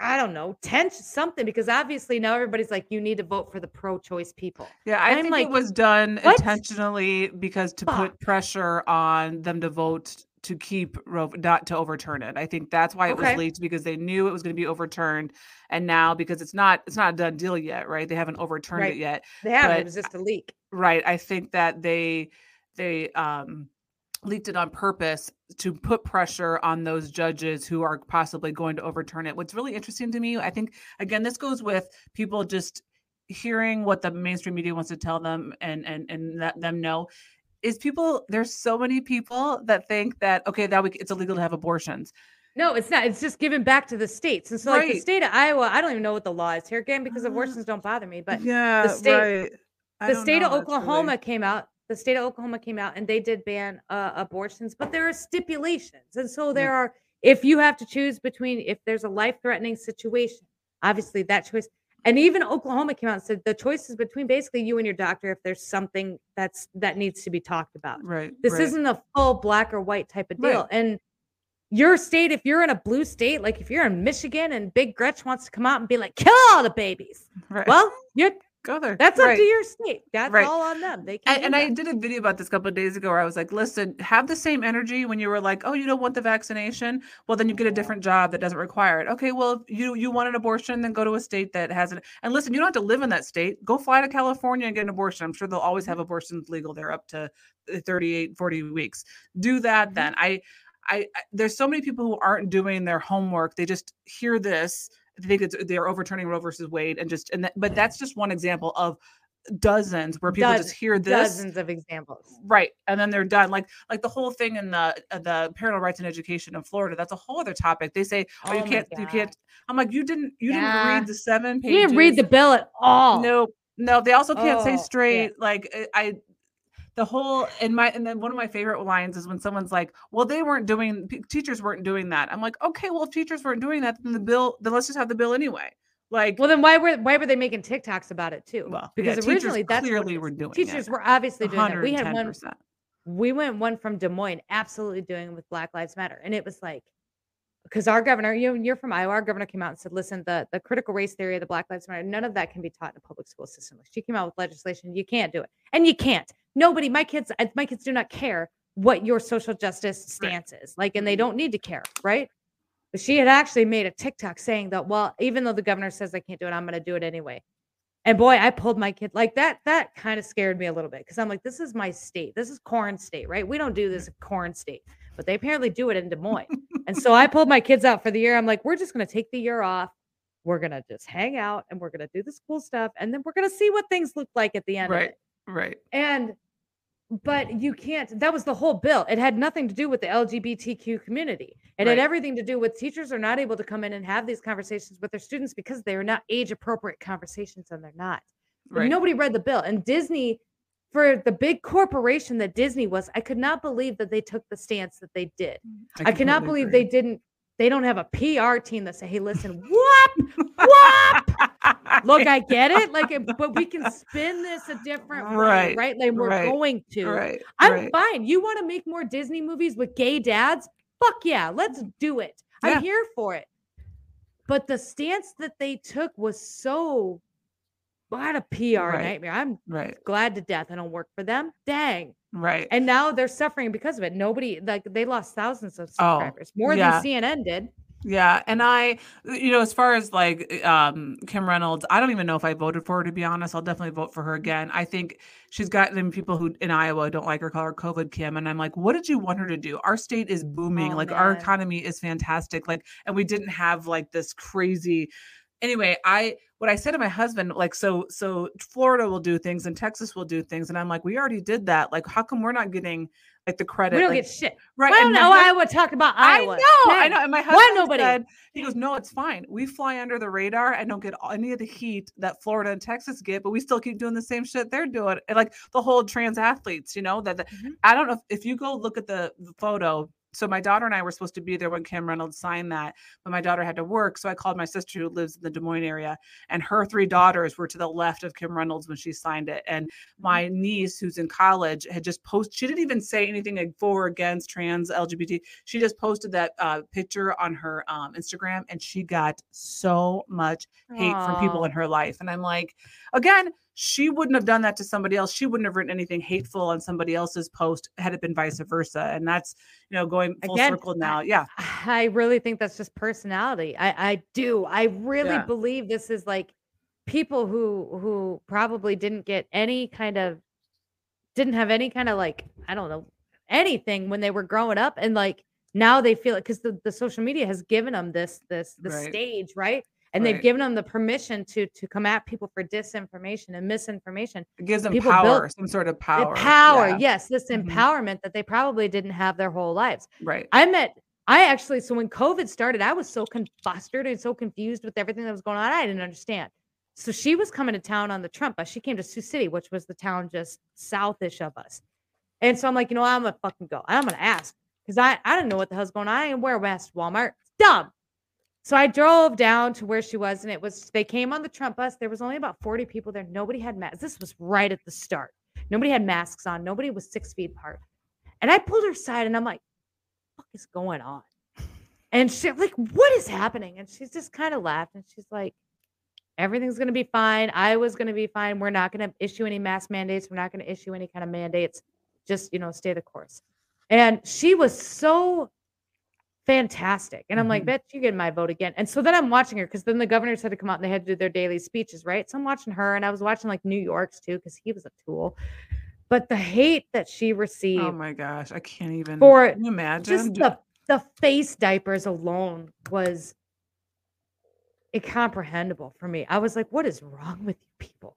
I don't know, tension, something, because obviously now everybody's like, you need to vote for the pro-choice people. Yeah, I I'm think like, it was done what? intentionally because to put pressure on them to vote to keep Roe not to overturn it. I think that's why it Okay. was leaked because they knew it was going to be overturned, and now because it's not it's not a done deal yet, right? They haven't overturned Right. it yet. They have But it was just a leak. right i think that they they um leaked it on purpose to put pressure on those judges who are possibly going to overturn it what's really interesting to me i think again this goes with people just hearing what the mainstream media wants to tell them and and and let them know is people there's so many people that think that okay that we, it's illegal to have abortions No, it's not. It's just given back to the states. And so, like the state of Iowa, I don't even know what the law is here again because Uh, abortions don't bother me. But yeah the state- I the state of know, actually. Oklahoma came out. The state of Oklahoma came out and they did ban uh, abortions, but there are stipulations, and so there are. If you have to choose between if there's a life-threatening situation, obviously that choice. And even Oklahoma came out and said the choice is between basically you and your doctor if there's something that's that needs to be talked about. Right. This right. isn't a full black or white type of Right. deal. And your state, if you're in a blue state, like if you're in Michigan and Big Gretch wants to come out and be like, kill all the babies. right. Well, you're go there. that's up to your state. That's Right. all on them. They can And, and I did a video about this a couple of days ago where I was like, listen, have the same energy when you were like, oh, you don't want the vaccination. Well, then you get a different job that doesn't require it. Okay, well, if you you want an abortion, then go to a state that has it. And listen, you don't have to live in that state. Go fly to California and get an abortion. I'm sure they'll always have abortions legal there up to uh, 38, 40 weeks. Do that Mhm. then. I, I, I there's so many people who aren't doing their homework. They just hear this. They think it's they're overturning Roe versus Wade and just and that, but that's just one example of dozens where people Dozen- just hear this dozens of examples. right and then they're done like like the whole thing in the uh, the parental rights and education in florida that's a whole other topic they say oh, Oh you can't you can't i'm like you didn't you Yeah. didn't read the seven pages You didn't read the bill at all. no no they also can't Oh, say yeah. straight like I- i the whole and my and then one of my favorite lines is when someone's like well they weren't doing teachers weren't doing that i'm like okay well if teachers weren't doing that then the bill then let's just have the bill anyway like Well, then why were why were they making TikToks about it too? well because yeah, originally that's what clearly is. were doing teachers it. were obviously doing that. We had one we went one from Des Moines, absolutely doing it with Black Lives Matter, and it was like because our governor, you know, you're from Iowa, our governor came out and said, listen, the the critical race theory of the Black Lives Matter, none of that can be taught in a public school system. Like, She came out with legislation, you can't do it, and you can't. Nobody, my kids, uh, my kids do not care what your social justice Right. stance is, like, and they mm-hmm. don't need to care, right? But she had actually made a TikTok saying that, well, even though the governor says I can't do it, I'm going to do it anyway. And boy, I pulled my kid like that. That kind of scared me a little bit because I'm like, this is my state. This is corn state, right? We don't do this mm-hmm. in corn state, but they apparently do it in Des Moines. and so I pulled my kids out for the year. I'm like, we're just going to take the year off. We're going to just hang out and we're going to do this cool stuff. And then we're going to see what things look like at the end of right it. right And, but you can't, that was the whole bill. It had nothing to do with the LGBTQ community. It had everything to do with teachers are not able to come in and have these conversations with their students because they are not age appropriate conversations and they're not. Right Nobody read the bill. And Disney, for the big corporation that Disney was, I could not believe that they took the stance that they did. Mm-hmm. I, cannot completely believe they didn't. They don't have a PR team that say, "Hey, listen, whoop, whoop." Look, I get it. Like, but we can spin this a different way, Right, right? Like we're right, going to. right I'm right. fine. You want to make more Disney movies with gay dads? Fuck yeah, let's do it. Yeah. I'm here for it. But the stance that they took was so what a PR Right. nightmare. I'm right glad to death I don't work for them. Dang. right And now they're suffering because of it. Nobody like they lost thousands of Oh, subscribers, more yeah. than CNN did. Yeah, and I, you know, as far as like um Kim Reynolds, I don't even know if I voted for her to be honest. I'll definitely vote for her again. I think she's gotten people who in Iowa don't like her call her COVID Kim, and I'm like, what did you want her to do? Our state is booming, Oh, like our economy is fantastic, like, and we didn't have like this crazy. Anyway, I what I said to my husband, like, so so Florida will do things and Texas will do things, and I'm like, we already did that. Like, how come we're not getting like the credit? We don't like, get shit. right. I don't know. hus- Iowa talk about I Iowa. know, I know. And my Why husband nobody? said, he goes, no, it's fine. We fly under the radar and don't get any of the heat that Florida and Texas get, but we still keep doing the same shit they're doing. And like the whole trans athletes, you know, that that- Mhm. I don't know if, if you go look at the, the photo. So my daughter and I were supposed to be there when Kim Reynolds signed that, but my daughter had to work. So I called my sister who lives in the Des Moines area, and her three daughters were to the left of Kim Reynolds when she signed it. And Mm-hmm. my niece, who's in college, had just posted. She didn't even say anything like for or against trans LGBT. She just posted that uh, picture on her um, Instagram, and she got so much hate from people in her life. And I'm like, again, she wouldn't have done that to somebody else. She wouldn't have written anything hateful on somebody else's post had it been vice versa. And that's you know going full Again, circle now. yeah, I really think that's just personality. I I do. I really Yeah. believe this is like people who who probably didn't get any kind of didn't have any kind of like I don't know anything when they were growing up and like now they feel it because the, the social media has given them this this the Right. stage right and they've given them the permission to to come at people for disinformation and misinformation it gives them People built- power, some sort of power. power Yeah, yes this Mhm. empowerment that they probably didn't have their whole lives right. I met I actually so when COVID started, I was so confustered and so confused with everything that was going on. I didn't understand. So she was coming to town on the Trump bus. She came to Sioux City, which was the town just southish of us. And so I'm like, you know, I'm gonna fucking go. I'm gonna ask because I I didn't know what the hell's going on. I didn't wear West Walmart. It's dumb. So I drove down to where she was, and it was they came on the Trump bus. There was only about 40 people there. Nobody had masks. This was right at the start. Nobody had masks on. Nobody was six feet apart. And I pulled her aside and I'm like, what is going on? And she like, what is happening? And she's just kind of laughed and she's like, everything's gonna be fine. I was gonna be fine. We're not gonna issue any mask mandates. We're not gonna issue any kind of mandates. Just, you know, stay the course. And she was so fantastic. And I'm like, Mhm. bet you get my vote again. And so then I'm watching her because then the governors had to come out and they had to do their daily speeches, right? So I'm watching her and I was watching like New York's too because he was a tool. But the hate that she received Oh my gosh, I can't even. For can you imagine? just the the face diapers alone was incomprehensible for me. I was like, what is wrong with you people?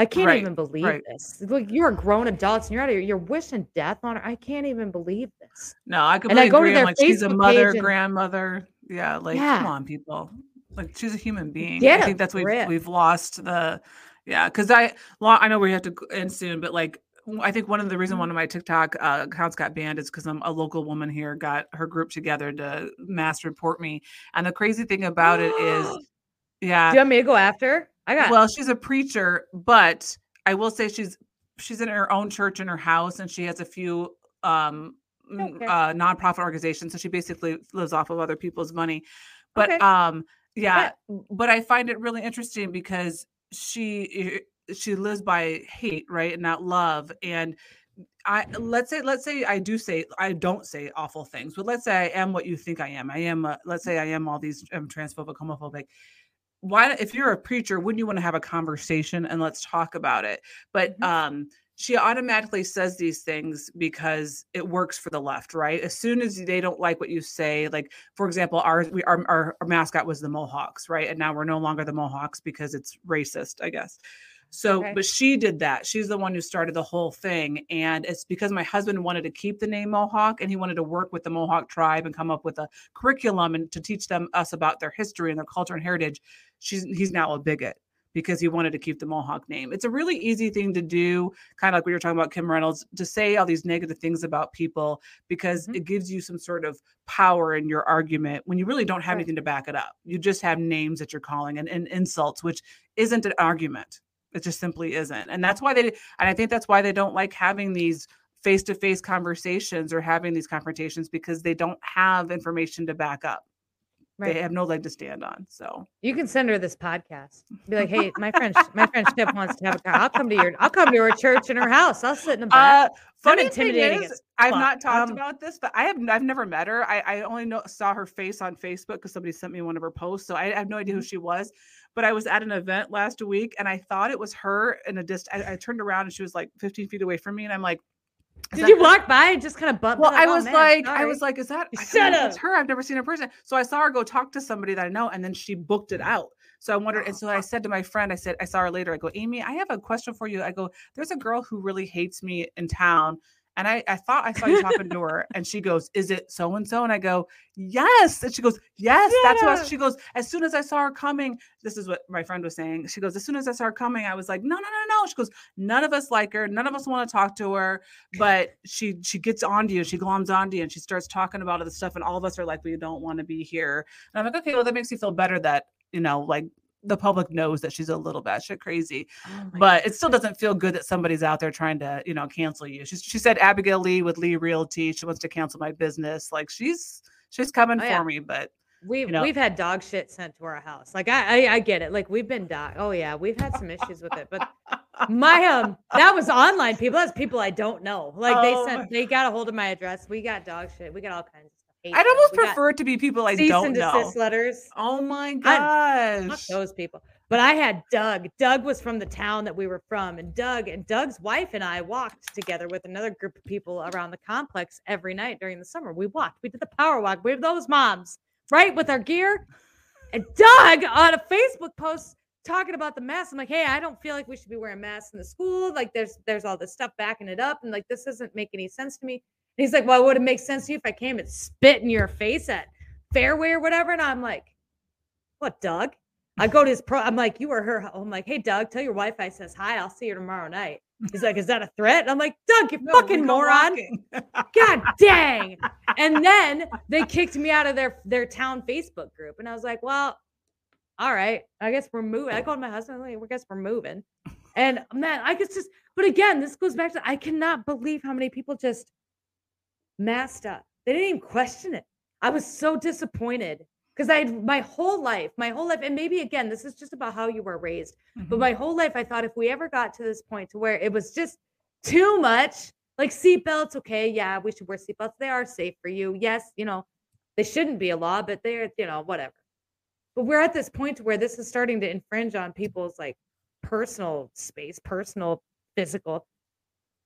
I can't Right, even believe right. this. Like you're grown adults and you're out of here, you're wishing death on her. I can't even believe this. no, I I completely go to agree. I'm their like, she's a mother, and- grandmother. Yeah, like Yeah. come on, people. Like she's a human being. Get I think that's we've we've lost the. Yeah, because I I know we have to end soon, but like I think one of the reason Mm-hmm. one of my TikTok uh, accounts got banned is because I'm a local woman here got her group together to mass report me, and the crazy thing about it is, yeah, Do you want me to go after? I got well she's a preacher but i will say she's she's in her own church in her house and she has a few um Okay. uh nonprofit organizations so she basically lives off of other people's money but Okay. um yeah but i find it really interesting because she she lives by hate right and not love and I let's say let's say I do say I don't say awful things, but let's say I am what you think I am. I am uh, let's say I am all these um, transphobic, homophobic. Why if you're a preacher, wouldn't you want to have a conversation and let's talk about it? But Mhm. um she automatically says these things because it works for the left, right? As soon as they don't like what you say, like for example, our we our, our, our mascot was the Mohawks, right? And now we're no longer the Mohawks because it's racist, I guess. So, Okay. but she did that. She's the one who started the whole thing. And it's because my husband wanted to keep the name Mohawk and he wanted to work with the Mohawk tribe and come up with a curriculum and to teach them us about their history and their culture and heritage. She's he's now a bigot because he wanted to keep the Mohawk name. It's a really easy thing to do, kind of like we were talking about Kim Reynolds, to say all these negative things about people because Mhm. it gives you some sort of power in your argument when you really don't have Right. anything to back it up. You just have names that you're calling and, and insults, which isn't an argument. It just simply isn't. And that's why they and I think that's why they don't like having these face-to-face conversations or having these confrontations because they don't have information to back up. Right. They have no leg to stand on. So You can send her this podcast. Be like, hey, my friend, my friend Ship wants to have a. co- I'll come to your. I'll come to her church in her house. I'll sit in the back. Uh, funny thing intimidating is, I've not talked Um, about this, but I have I've never met her. I, I only know saw her face on Facebook because somebody sent me one of her posts, so I, have no idea Mm-hmm. who she was. But I was at an event last week, and I thought it was her. and a dist, I, I turned around and she was like 15 feet away from me, and I'm like, Did you walk by and just kind of bump? Well, I "Oh, was man, like, I was like, is that? Shut if It's her. I've never seen her person. So I saw her go talk to somebody that I know, and then she booked it mm. out. So I wondered, and oh, so I said to my friend, I said, I saw her later. I go, Amy, I have a question for you. I go, there's a girl who really hates me in town. And I, I thought I saw you talking to her, and she goes, "Is it so and so?" And I go, "Yes." And she goes, "Yes, that's who." I, Yeah. she goes, "As soon as I saw her coming, this is what my friend was saying. She goes, as soon as I saw her coming, I was like, no, no, no, no. She goes, none of us like her, none of us want to talk to her, but she she gets onto you, she gloms onto you, and she starts talking about other stuff, and all of us are like, we don't want to be here. And I'm like, okay, well, that makes you feel better that you know, like the public knows that she's a little batshit crazy, Oh but it still doesn't feel good that somebody's out there trying to, you know, cancel you. She, she said Abigail Lee with Lee Realty, she wants to cancel my business. Like she's she's coming Oh, for yeah. me, but We've know- we've had dog shit sent to our house. Like I, I I get it. Like we've been dog. Oh yeah, we've had some issues with it. But my um that was online people. That's people I don't know. Like Oh they sent they got a hold of my address. We got dog shit. We got all kinds of I'd almost prefer it to be people I cease don't and know. letters. Oh my gosh. those people. But I had Doug. Doug was from the town that we were from, and Doug and Doug's wife and I walked together with another group of people around the complex every night during the summer. We walked. We did the power walk. We were those moms, right, with our gear. And Doug on a Facebook post talking about the mask. I'm like, hey, I don't feel like we should be wearing masks in the school. Like, there's there's all this stuff backing it up, and like this doesn't make any sense to me. And he's like, well, would it make sense to you if I came and spit in your face at Fareway or whatever? And I'm like, what, Doug? I go to his pro. I'm like, you or her? I'm like, hey, Doug, tell your wife I says hi. I'll see you tomorrow night. He's like, is that a threat? I'm like, Doug, you No, fucking moron. God dang. And then they kicked me out of their their town Facebook group. And I was like, well, all right. I guess we're moving. I called my husband, like, I guess we're moving. And man, I guess just, but again, this goes back to I cannot believe how many people just masked up. They didn't even question it. I was so disappointed because I had my whole life, my whole life, and maybe again, this is just about how you were raised. But Mhm. my whole life, I thought if we ever got to this point to where it was just too much, like seatbelts, okay, yeah, we should wear seatbelts. They are safe for you. Yes, you know, they shouldn't be a law, but they're, you know, whatever. But we're at this point to where this is starting to infringe on people's like personal space, personal, physical.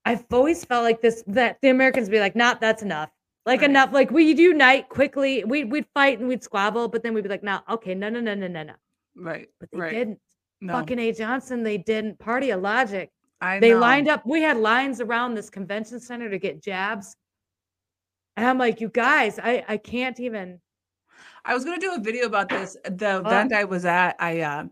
I've always felt like this that the Americans be like, nah, that's enough. Like Right. enough. Like we'd unite quickly. We'd we'd fight and we'd squabble, but then we'd be like, no, okay, no, no, no, no, no, no. right. But they right. didn't No, fucking A. Johnson, they didn't. Party of logic. I They know. lined up. We had lines around this convention center to get jabs. And I'm like, you guys, I, I can't even. I was gonna do a video about this. The event I was at, I uh,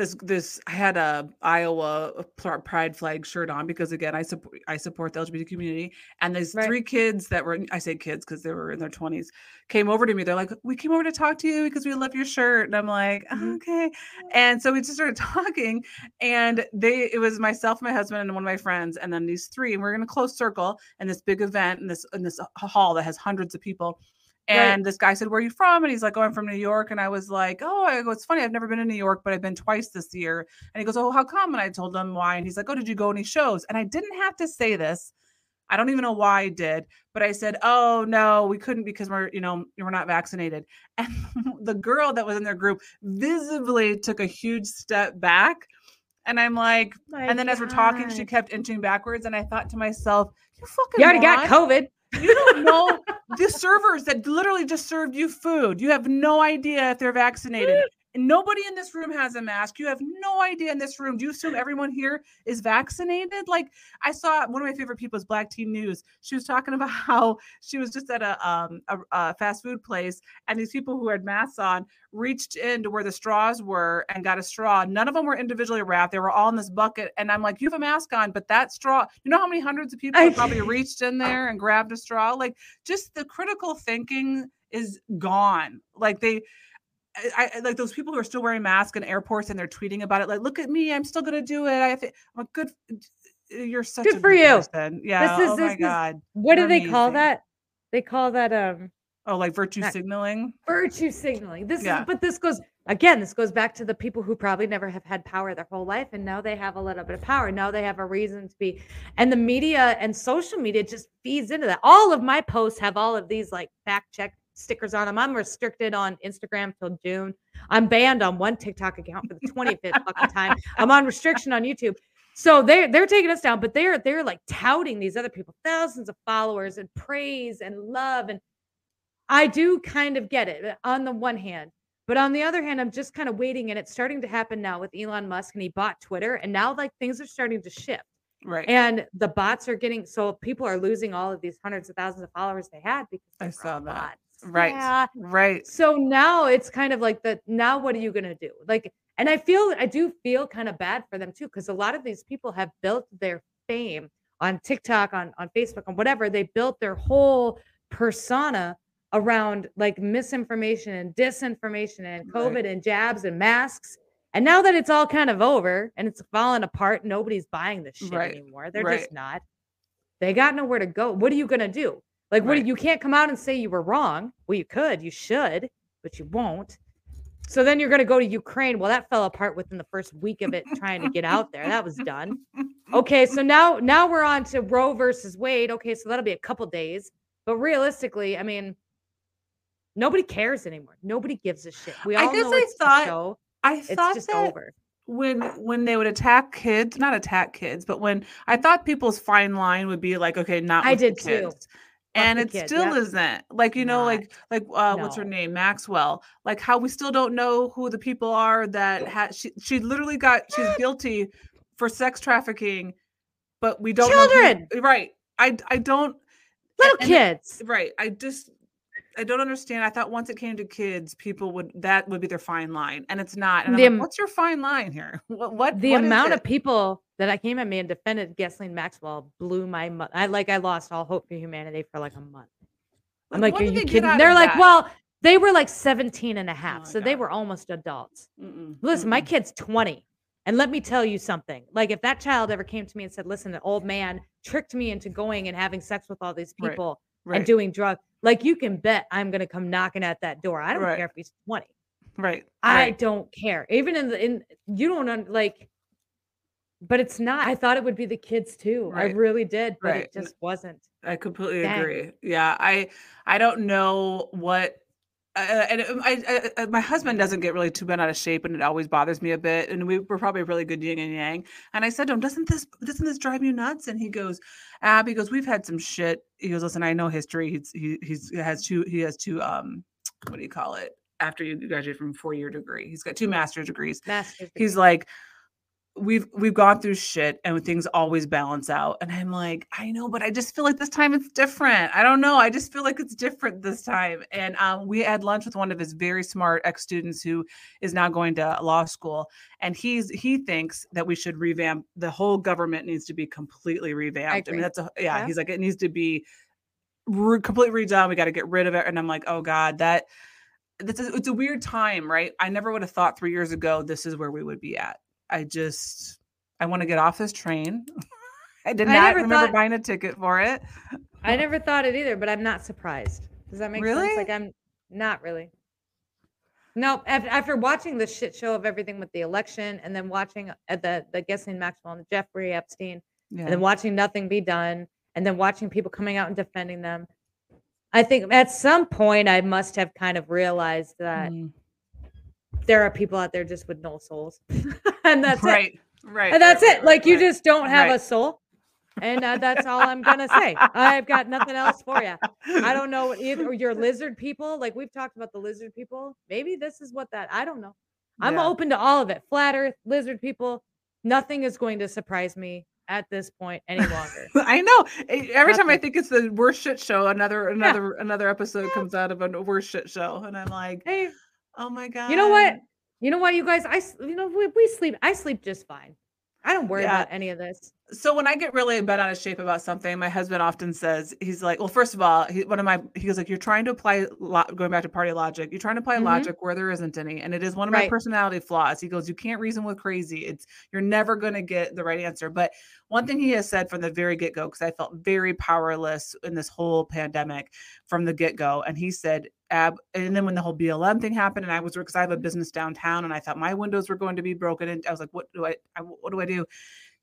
this this I had a Iowa pride flag shirt on because again I support I support the LGBT community. And these Right. three kids that were I say kids because they were in their twenties came over to me. They're like, "We came over to talk to you because we love your shirt." And I'm like, Mhm. "Okay." And so we just started talking, and they it was myself, my husband, and one of my friends, and then these three, and we're in a close circle in this big event in this in this hall that has hundreds of people. Right. And this guy said, Where are you from? And he's like, Oh, I'm from New York. And I was like, Oh, I go, it's funny. I've never been to New York, but I've been twice this year. And he goes, Oh, how come? And I told him why. And he's like, Oh, did you go any shows? And I didn't have to say this. I don't even know why I did, but I said, "Oh no, we couldn't because we're, you know, we're not vaccinated." And the girl that was in their group visibly took a huge step back, and I'm like, and then as we're talking, she kept inching backwards, and I thought to myself, "You fucking You already got. COVID. You don't know the servers that literally just served you food. You have no idea if they're vaccinated. And nobody in this room has a mask. You have no idea in this room. Do you assume everyone here is vaccinated? Like I saw one of my favorite people is Black Team News. She was talking about how she was just at a um a, a fast food place and these people who had masks on reached into where the straws were and got a straw. None of them were individually wrapped. They were all in this bucket. And I'm like, you have a mask on, but that straw, you know how many hundreds of people I- probably reached in there and grabbed a straw? Like just the critical thinking is gone. Like they I, I like those people who are still wearing masks in airports and they're tweeting about it. Like, look at me, I'm still gonna do it. I think I'm like, good. You're such Good a for good you. person. Yeah. is- oh this my is- god. What do You're they call that? They call that um Oh, like virtue That- signaling. virtue signaling. This Yeah. is but this goes again, this goes back to the people who probably never have had power their whole life and now they have a little bit of power. Now they have a reason to be and the media and social media just feeds into that. All of my posts have all of these like fact check stickers on them. I'm restricted on Instagram till June. I'm banned on one TikTok account for the 25th fucking time. I'm on restriction on YouTube. So they're they're taking us down, but they're they're like touting these other people, thousands of followers and praise and love. And I do kind of get it uh, on the one hand. But on the other hand, I'm just kind of waiting, and it's starting to happen now with Elon Musk, and he bought Twitter, and now like things are starting to shift, Right. and the bots are getting so people are losing all of these hundreds of thousands of followers they had because I saw that. Right. Yeah. Right. So now it's kind of like that. now what are you gonna do? Like, and I feel I do feel kind of bad for them too, because a lot of these people have built their fame on TikTok, on on Facebook, on whatever. They built their whole persona around like misinformation and disinformation and Right. COVID and jabs and masks. And now that it's all kind of over and it's falling apart, nobody's buying this shit Right. anymore. They're Right. just not. They got nowhere to go. What are you gonna do? Like, what you can't come out and say you were wrong. Well, you could, you should, but you won't. So then you're going to go to Ukraine. Well, that fell apart within the first week of it trying to get out there. That was done. Okay, so now now we're on to Roe versus Wade. Okay, so that'll be a couple days. But realistically, I mean, nobody cares anymore. Nobody gives a shit. We I all guess know I it's thought- show. I It's thought just that over. when when they would attack kids, not attack kids, but when I thought people's fine line would be like, okay, not I did too. And it kids, still yep. isn't like you know like like uh what's her name Maxwell like how we still don't know who the people are that had she she literally got she's guilty for sex trafficking but we don't know who- Children! right I I don't Little and- kids. right I just I don't understand. I thought once it came to kids, people would that would be their fine line, and it's not. And I'm The like, what's your fine line here? What what the what amount of people that I came at me and defended Ghislaine Maxwell blew my mu- I like I lost all hope for humanity for like a month. I'm like, what are you they kidding? They're like, that? well, they were like 17 and a oh half. my so they were almost adults. Mm-mm, Listen, my mm-mm. kid's 20. And let me tell you something. Like if that child ever came to me and said, listen, an old man tricked me into going and having sex with all these Right, people right, and doing drugs, like you can bet I'm gonna come knocking at that door. I don't Right. care if he's 20. right, I right. don't care. Even in the in you don't un- like but it's not. I thought it would be the kids too. I really did, but right. it just wasn't. I completely Dang. agree. Yeah, I I don't know what. Uh, and um, I, I, I, my husband doesn't get really too bent out of shape, and it always bothers me a bit. And we were probably really good yin and yang. And I said to him, "Doesn't this doesn't this drive you nuts?" And he goes, "Ab," he goes, "We've had some shit." He goes, "Listen, I know history. He's he he's he has two he has two um what do you call it after you graduate from four year degree. He's got two master's degrees. Masters. He's like, we've we've gone through shit and things always balance out and i'm like i know but i just feel like this time it's different i don't know i just feel like it's different this time and um, we had lunch with one of his very smart ex-students who is now going to law school and he's he thinks that we should revamp the whole government needs to be completely revamped i, agree. mean that's a yeah, Yeah. he's like it needs to be re- completely redone we got to get rid of it and i'm like oh god that it's a, it's a weird time right i never would have thought three years ago this is where we would be at I just I want to get off this train. I did I not remember thought- buying a ticket for it. I never thought it either, but I'm not surprised. Does that make sense? Really? Like I'm not really. No, after, after watching the shit show of everything with the election, and then watching at the the Ghislaine Maxwell and Jeffrey Epstein, Yeah. and then watching nothing be done, and then watching people coming out and defending them. I think at some point I must have kind of realized that Mm. There are people out there just with no souls, and that's it. right. Right. And that's right, it. right, Like you just don't have a soul. And uh, that's all I'm gonna say. I've got nothing else for you. I don't know either your lizard people. Like we've talked about the lizard people. Maybe this is what that. I don't know. I'm Yeah. open to all of it. Flat Earth, lizard people. Nothing is going to surprise me at this point any longer. I know. Every time I think it's the worst shit show, another another another episode comes out of a worst shit show, and I'm like, hey, oh my god. you know what? You know what, you guys? I you know we, we sleep. I sleep just fine. I don't worry Yeah. about any of this. So when I get really bent out of shape about something, my husband often says, he's like, well, first of all, he, one of my, he goes like, you're trying to apply, lo- going back to party logic, you're trying to apply Mhm. logic where there isn't any. And it is one of my personality flaws. He goes, you can't reason with crazy. It's, you're never going to get the right answer. But one thing he has said from the very get go, because I felt very powerless in this whole pandemic from the get go. And he said, Ab, and then when the whole BLM thing happened, and I was because I have a business downtown, and I thought my windows were going to be broken, and I was like, "What do I? I what do I do?"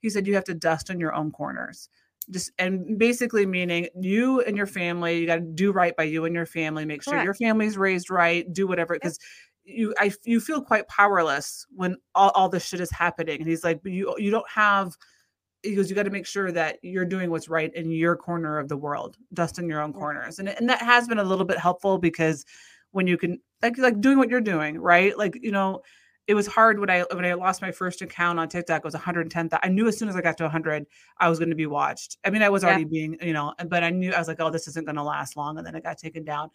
He said, "You have to dust in your own corners." Just and basically meaning you and your family, you got to do right by you and your family. Make sure your family's raised right. Do whatever because you I you feel quite powerless when all, all this shit is happening. And he's like, but you you don't have he goes, you got to make sure that you're doing what's right in your corner of the world, dust in your own corners. And and that has been a little bit helpful because when you can like like doing what you're doing, right? Like, you know, it was hard when I when I lost my first account on TikTok. It was 110. I knew as soon as I got to 100, I was going to be watched. I mean, I was Yeah. already being, you know, but I knew I was like, oh, this isn't going to last long, and then it got taken down.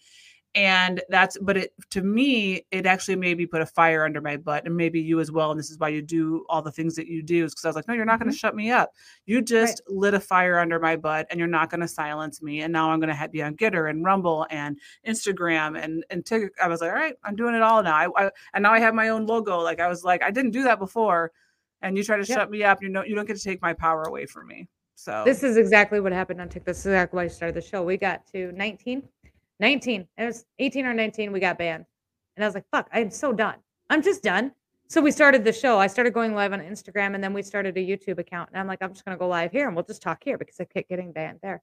And that's, but it to me, it actually maybe put a fire under my butt, and maybe you as well. And this is why you do all the things that you do, is because I was like, no, you're not going to mm-hmm. shut me up. You just lit a fire under my butt, and you're not going to silence me. And now I'm going to be on Gettr and Rumble and Instagram and and TikTok. I was like, all right, I'm doing it all now. I, I and now I have my own logo. Like I was like, I didn't do that before, and you try to Yep. shut me up. You know, you don't get to take my power away from me. So This is exactly what happened on TikTok. This is exactly why I started the show. We got to 19, 19. It was 18 or 19. We got banned. And I was like, fuck, I'm so done. I'm just done. So we started the show. I started going live on Instagram and then we started a YouTube account. And I'm like, I'm just going to go live here and we'll just talk here because I kept getting banned there.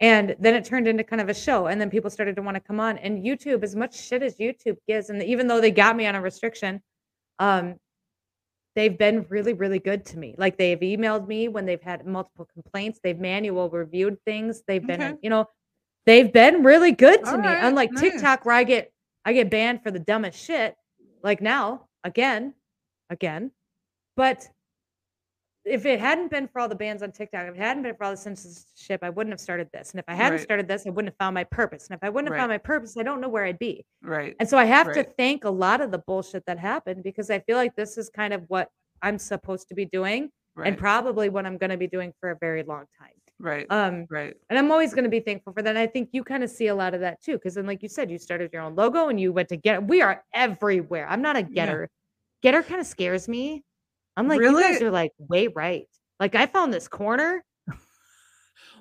And then it turned into kind of a show. And then people started to want to come on. And YouTube, as much shit as YouTube gives, and even though they got me on a restriction, um, they've been really really good to me like they've emailed me when they've had multiple complaints they've manual reviewed things they've been Okay. you know they've been really good to All me right, unlike nice. tiktok where i get i get banned for the dumbest shit like now again again but if it hadn't been for all the bans on TikTok, if it hadn't been for all the censorship, I wouldn't have started this. And if I hadn't Right. started this, I wouldn't have found my purpose. And if I wouldn't have Right. found my purpose, I don't know where I'd be. Right. And so I have to thank a lot of the bullshit that happened because I feel like this is kind of what I'm supposed to be doing Right. and probably what I'm going to be doing for a very long time. Right. Um, right. and I'm always going to be thankful for that. And I think you kind of see a lot of that too. Because then, like you said, you started your own logo and you went to get. We are everywhere. I'm not a Yeah. getter. Gettr kind of scares me. I'm like, you guys are like way right. Like I found this corner.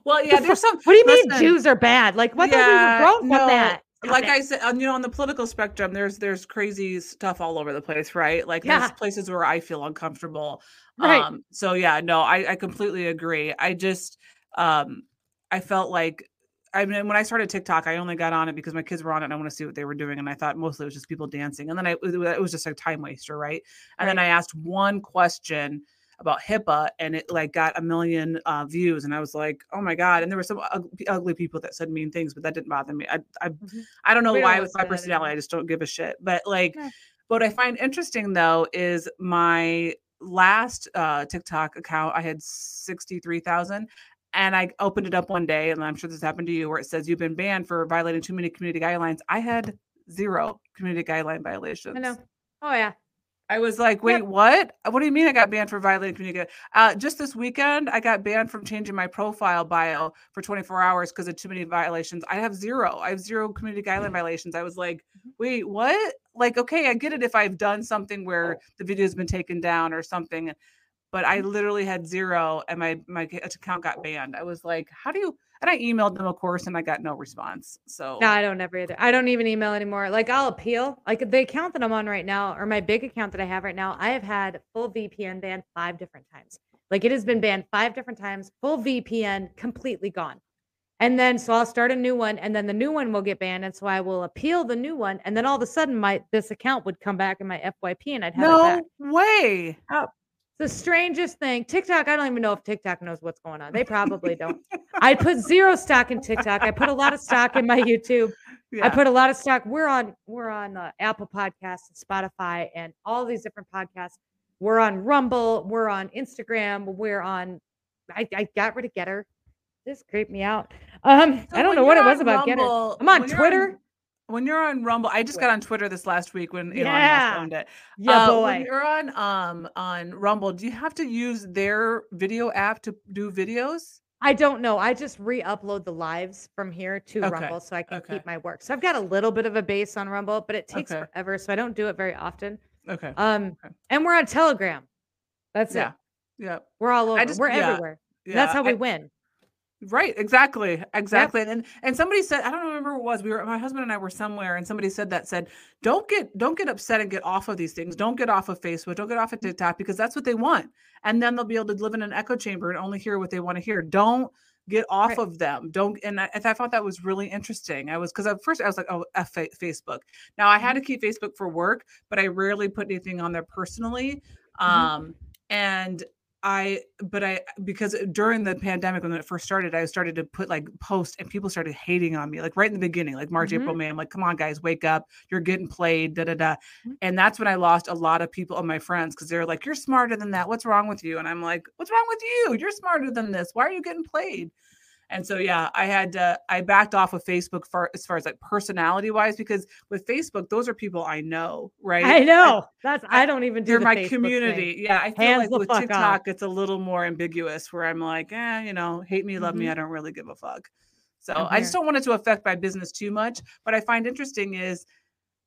Well, yeah, there's some. What do you mean Jews are bad? Like what? Yeah, we Yeah, were grown from no, that. Stop like it. I said, on, you know, on the political spectrum, there's there's crazy stuff all over the place, right? Like Yeah. there's places where I feel uncomfortable. Right. Um, so yeah, no, I, I completely agree. I just um I felt like I mean when I started TikTok, I only got on it because my kids were on it and I want to see what they were doing. And I thought mostly it was just people dancing. And then I it was- just a time waster, right? And then I asked one question about HIPAA and it like got a million uh, views and I was like, oh my god! And there were some ug- ugly people that said mean things, but that didn't bother me. I I, Mhm. I don't know We don't why with my personality, anymore. I just don't give a shit. But like, Yeah. what I find interesting though is my last uh, TikTok account, I had sixty three thousand. And I opened it up one day, and I'm sure this happened to you, where it says you've been banned for violating too many community guidelines. I had zero community guideline violations. I know. Oh yeah. I was like, wait, Yep. what? What do you mean I got banned for violating community? Uh, just this weekend, I got banned from changing my profile bio for 24 hours because of too many violations. I have zero. I have zero community guideline violations. I was like, Mm-hmm. wait, what? Like, okay, I get it if I've done something where the video's been taken down or something, but I Mm-hmm. literally had zero and my my account got banned. I was like, how do you? And I emailed them, of course, and I got no response. So No, I don't ever either. I don't even email anymore. Like I'll appeal. Like the account that I'm on right now, or my big account that I have right now, I have had full VPN banned five different times. Like it has been banned five different times, full VPN completely gone. And then so I'll start a new one, and then the new one will get banned. And so I will appeal the new one, and then all of a sudden my this account would come back in my FYP and I'd have no way. The strangest thing, TikTok, I don't even know if TikTok knows what's going on. They probably don't. I put zero stock in TikTok. I put a lot of stock in my YouTube. I put a lot of stock. We're on we're on uh, Apple Podcasts and Spotify and all these different podcasts. We're on Rumble. We're on Instagram. We're on. I, I got rid of Gettr. This creeped me out. Um, So I don't know what it was on about Gettr. I'm on Twitter. When you're on Rumble, I just got on Twitter this last week when Elon Yeah. Musk owned it. Yeah, Uh, When you're on um on Rumble, do you have to use their video app to do videos? I don't know. I just re-upload the lives from here to Okay, Rumble so I can okay. keep my work. So I've got a little bit of a base on Rumble, but it takes Okay. forever, so I don't do it very often. Okay. Um, and we're on Telegram. That's yeah. it. Yeah. We're all over. just- we're yeah, everywhere. Yeah. That's how we I- win. Right, exactly, exactly. And and somebody said, I don't remember who it was. We were my husband and I were somewhere, and somebody said that said, don't get don't get upset and get off of these things. Don't get off of Facebook. Don't get off of mm. TikTok because that's what they want, and then they'll be able to live in an echo chamber and only hear what they want to hear. Don't get off Right. of them. Don't. And I, I thought that was really interesting. I was because at first I was like, oh, F Facebook. Now I had mm-hmm. to keep Facebook for work, but I rarely put anything on there personally. Mm-hmm. Um, and I, but I, because during the pandemic when it first started, I started to put like posts and people started hating on me, like right in the beginning, like March, Mhm. April, May. I'm like, come on, guys, wake up. You're getting played, da da da. Mhm. And that's when I lost a lot of people of my friends because they're like, you're smarter than that. What's wrong with you? And I'm like, what's wrong with you? You're smarter than this. Why are you getting played? And so, yeah, I had to, I backed off of Facebook for as far as like personality wise, because with Facebook, those are people I know, right? I know. That's I- I don't even do They're the my Facebook thing. community. Yeah, I feel Hands like with TikTok, off. it's a little more ambiguous where I'm like, eh, you know, hate me, love me. Mhm. I don't really give a fuck. So I'm just don't want it to affect my business too much. But I find interesting is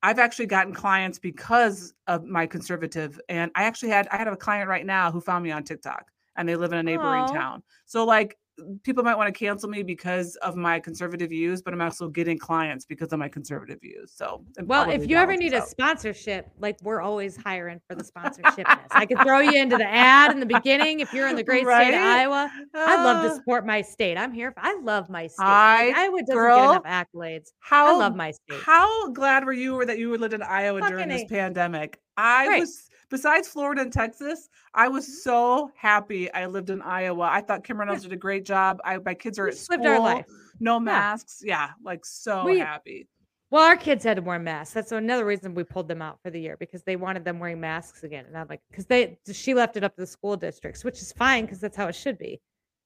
I've actually gotten clients because of my conservative. And I actually had I had a client right now who found me on TikTok and they live in a neighboring Aw. town. So like people might want to cancel me because of my conservative views, but I'm also getting clients because of my conservative views. So Well, if you ever need a sponsorship, like we're always hiring for the sponsorship. I could throw you into the ad in the beginning if you're in the great state of Iowa. I'd love to Uh, support my state. I'm here. For, I love my state. I- like, Iowa doesn't girl, get enough accolades. How I love my state. How glad were you that you lived in Iowa during this A. pandemic? I Right. was besides Florida and Texas, I Mm-hmm. was so happy I lived in Iowa. I thought Kim Reynolds did a great job. I my kids are We at school, lived our life. no masks. Yeah, like so We- happy. Well, our kids had to wear masks. That's another reason we pulled them out for the year because they wanted them wearing masks again. And I'm like, because they she left it up to the school districts, which is fine because that's how it should be.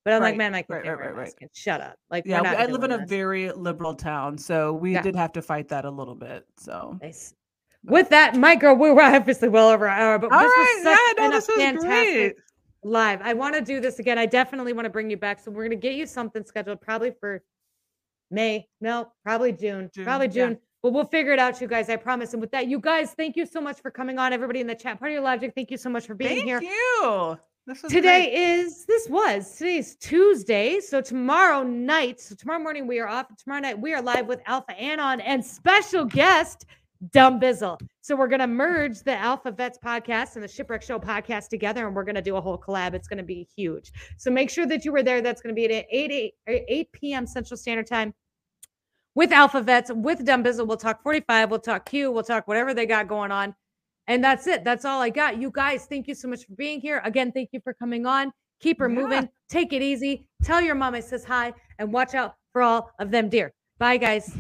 But I'm like, man, I can't right, right, right, right. Shut up. Like, Yeah, I live in a this. very liberal town, so we Yeah. did have to fight that a little bit. So Nice. With that, my girl, we were obviously well over an hour, but all this right, was such yeah, no, a uh, this was fantastic great. live. I want to do this again. I definitely want to bring you back. So we're gonna get you something scheduled probably for May. No, probably June. June, Probably yeah. June. But we'll figure it out, you guys. I promise. And with that, you guys, thank you so much for coming on. Everybody in the chat, part of your logic, thank you so much for being Thank here. Thank you. This was Today great. is this was today's Tuesday. So tomorrow night, so tomorrow morning we are off. Tomorrow night we are live with Alpha Anon and special guest Dumb Bizzle. So we're gonna merge the Alpha Vets podcast and the Shipwreck Show podcast together, and we're gonna do a whole collab. It's gonna be huge. So make sure that you were there. That's gonna be at 8 8, 8 p.m. Central Standard Time with Alpha Vets, with Dumb Bizzle. We'll talk 45, we'll talk Q, we'll talk whatever they got going on. And that's it. That's all I got. You guys, thank you so much for being here. Again, thank you for coming on. Keep her Yeah. moving. Take it easy. Tell your mom I says hi and watch out for all of them deer. Bye, guys.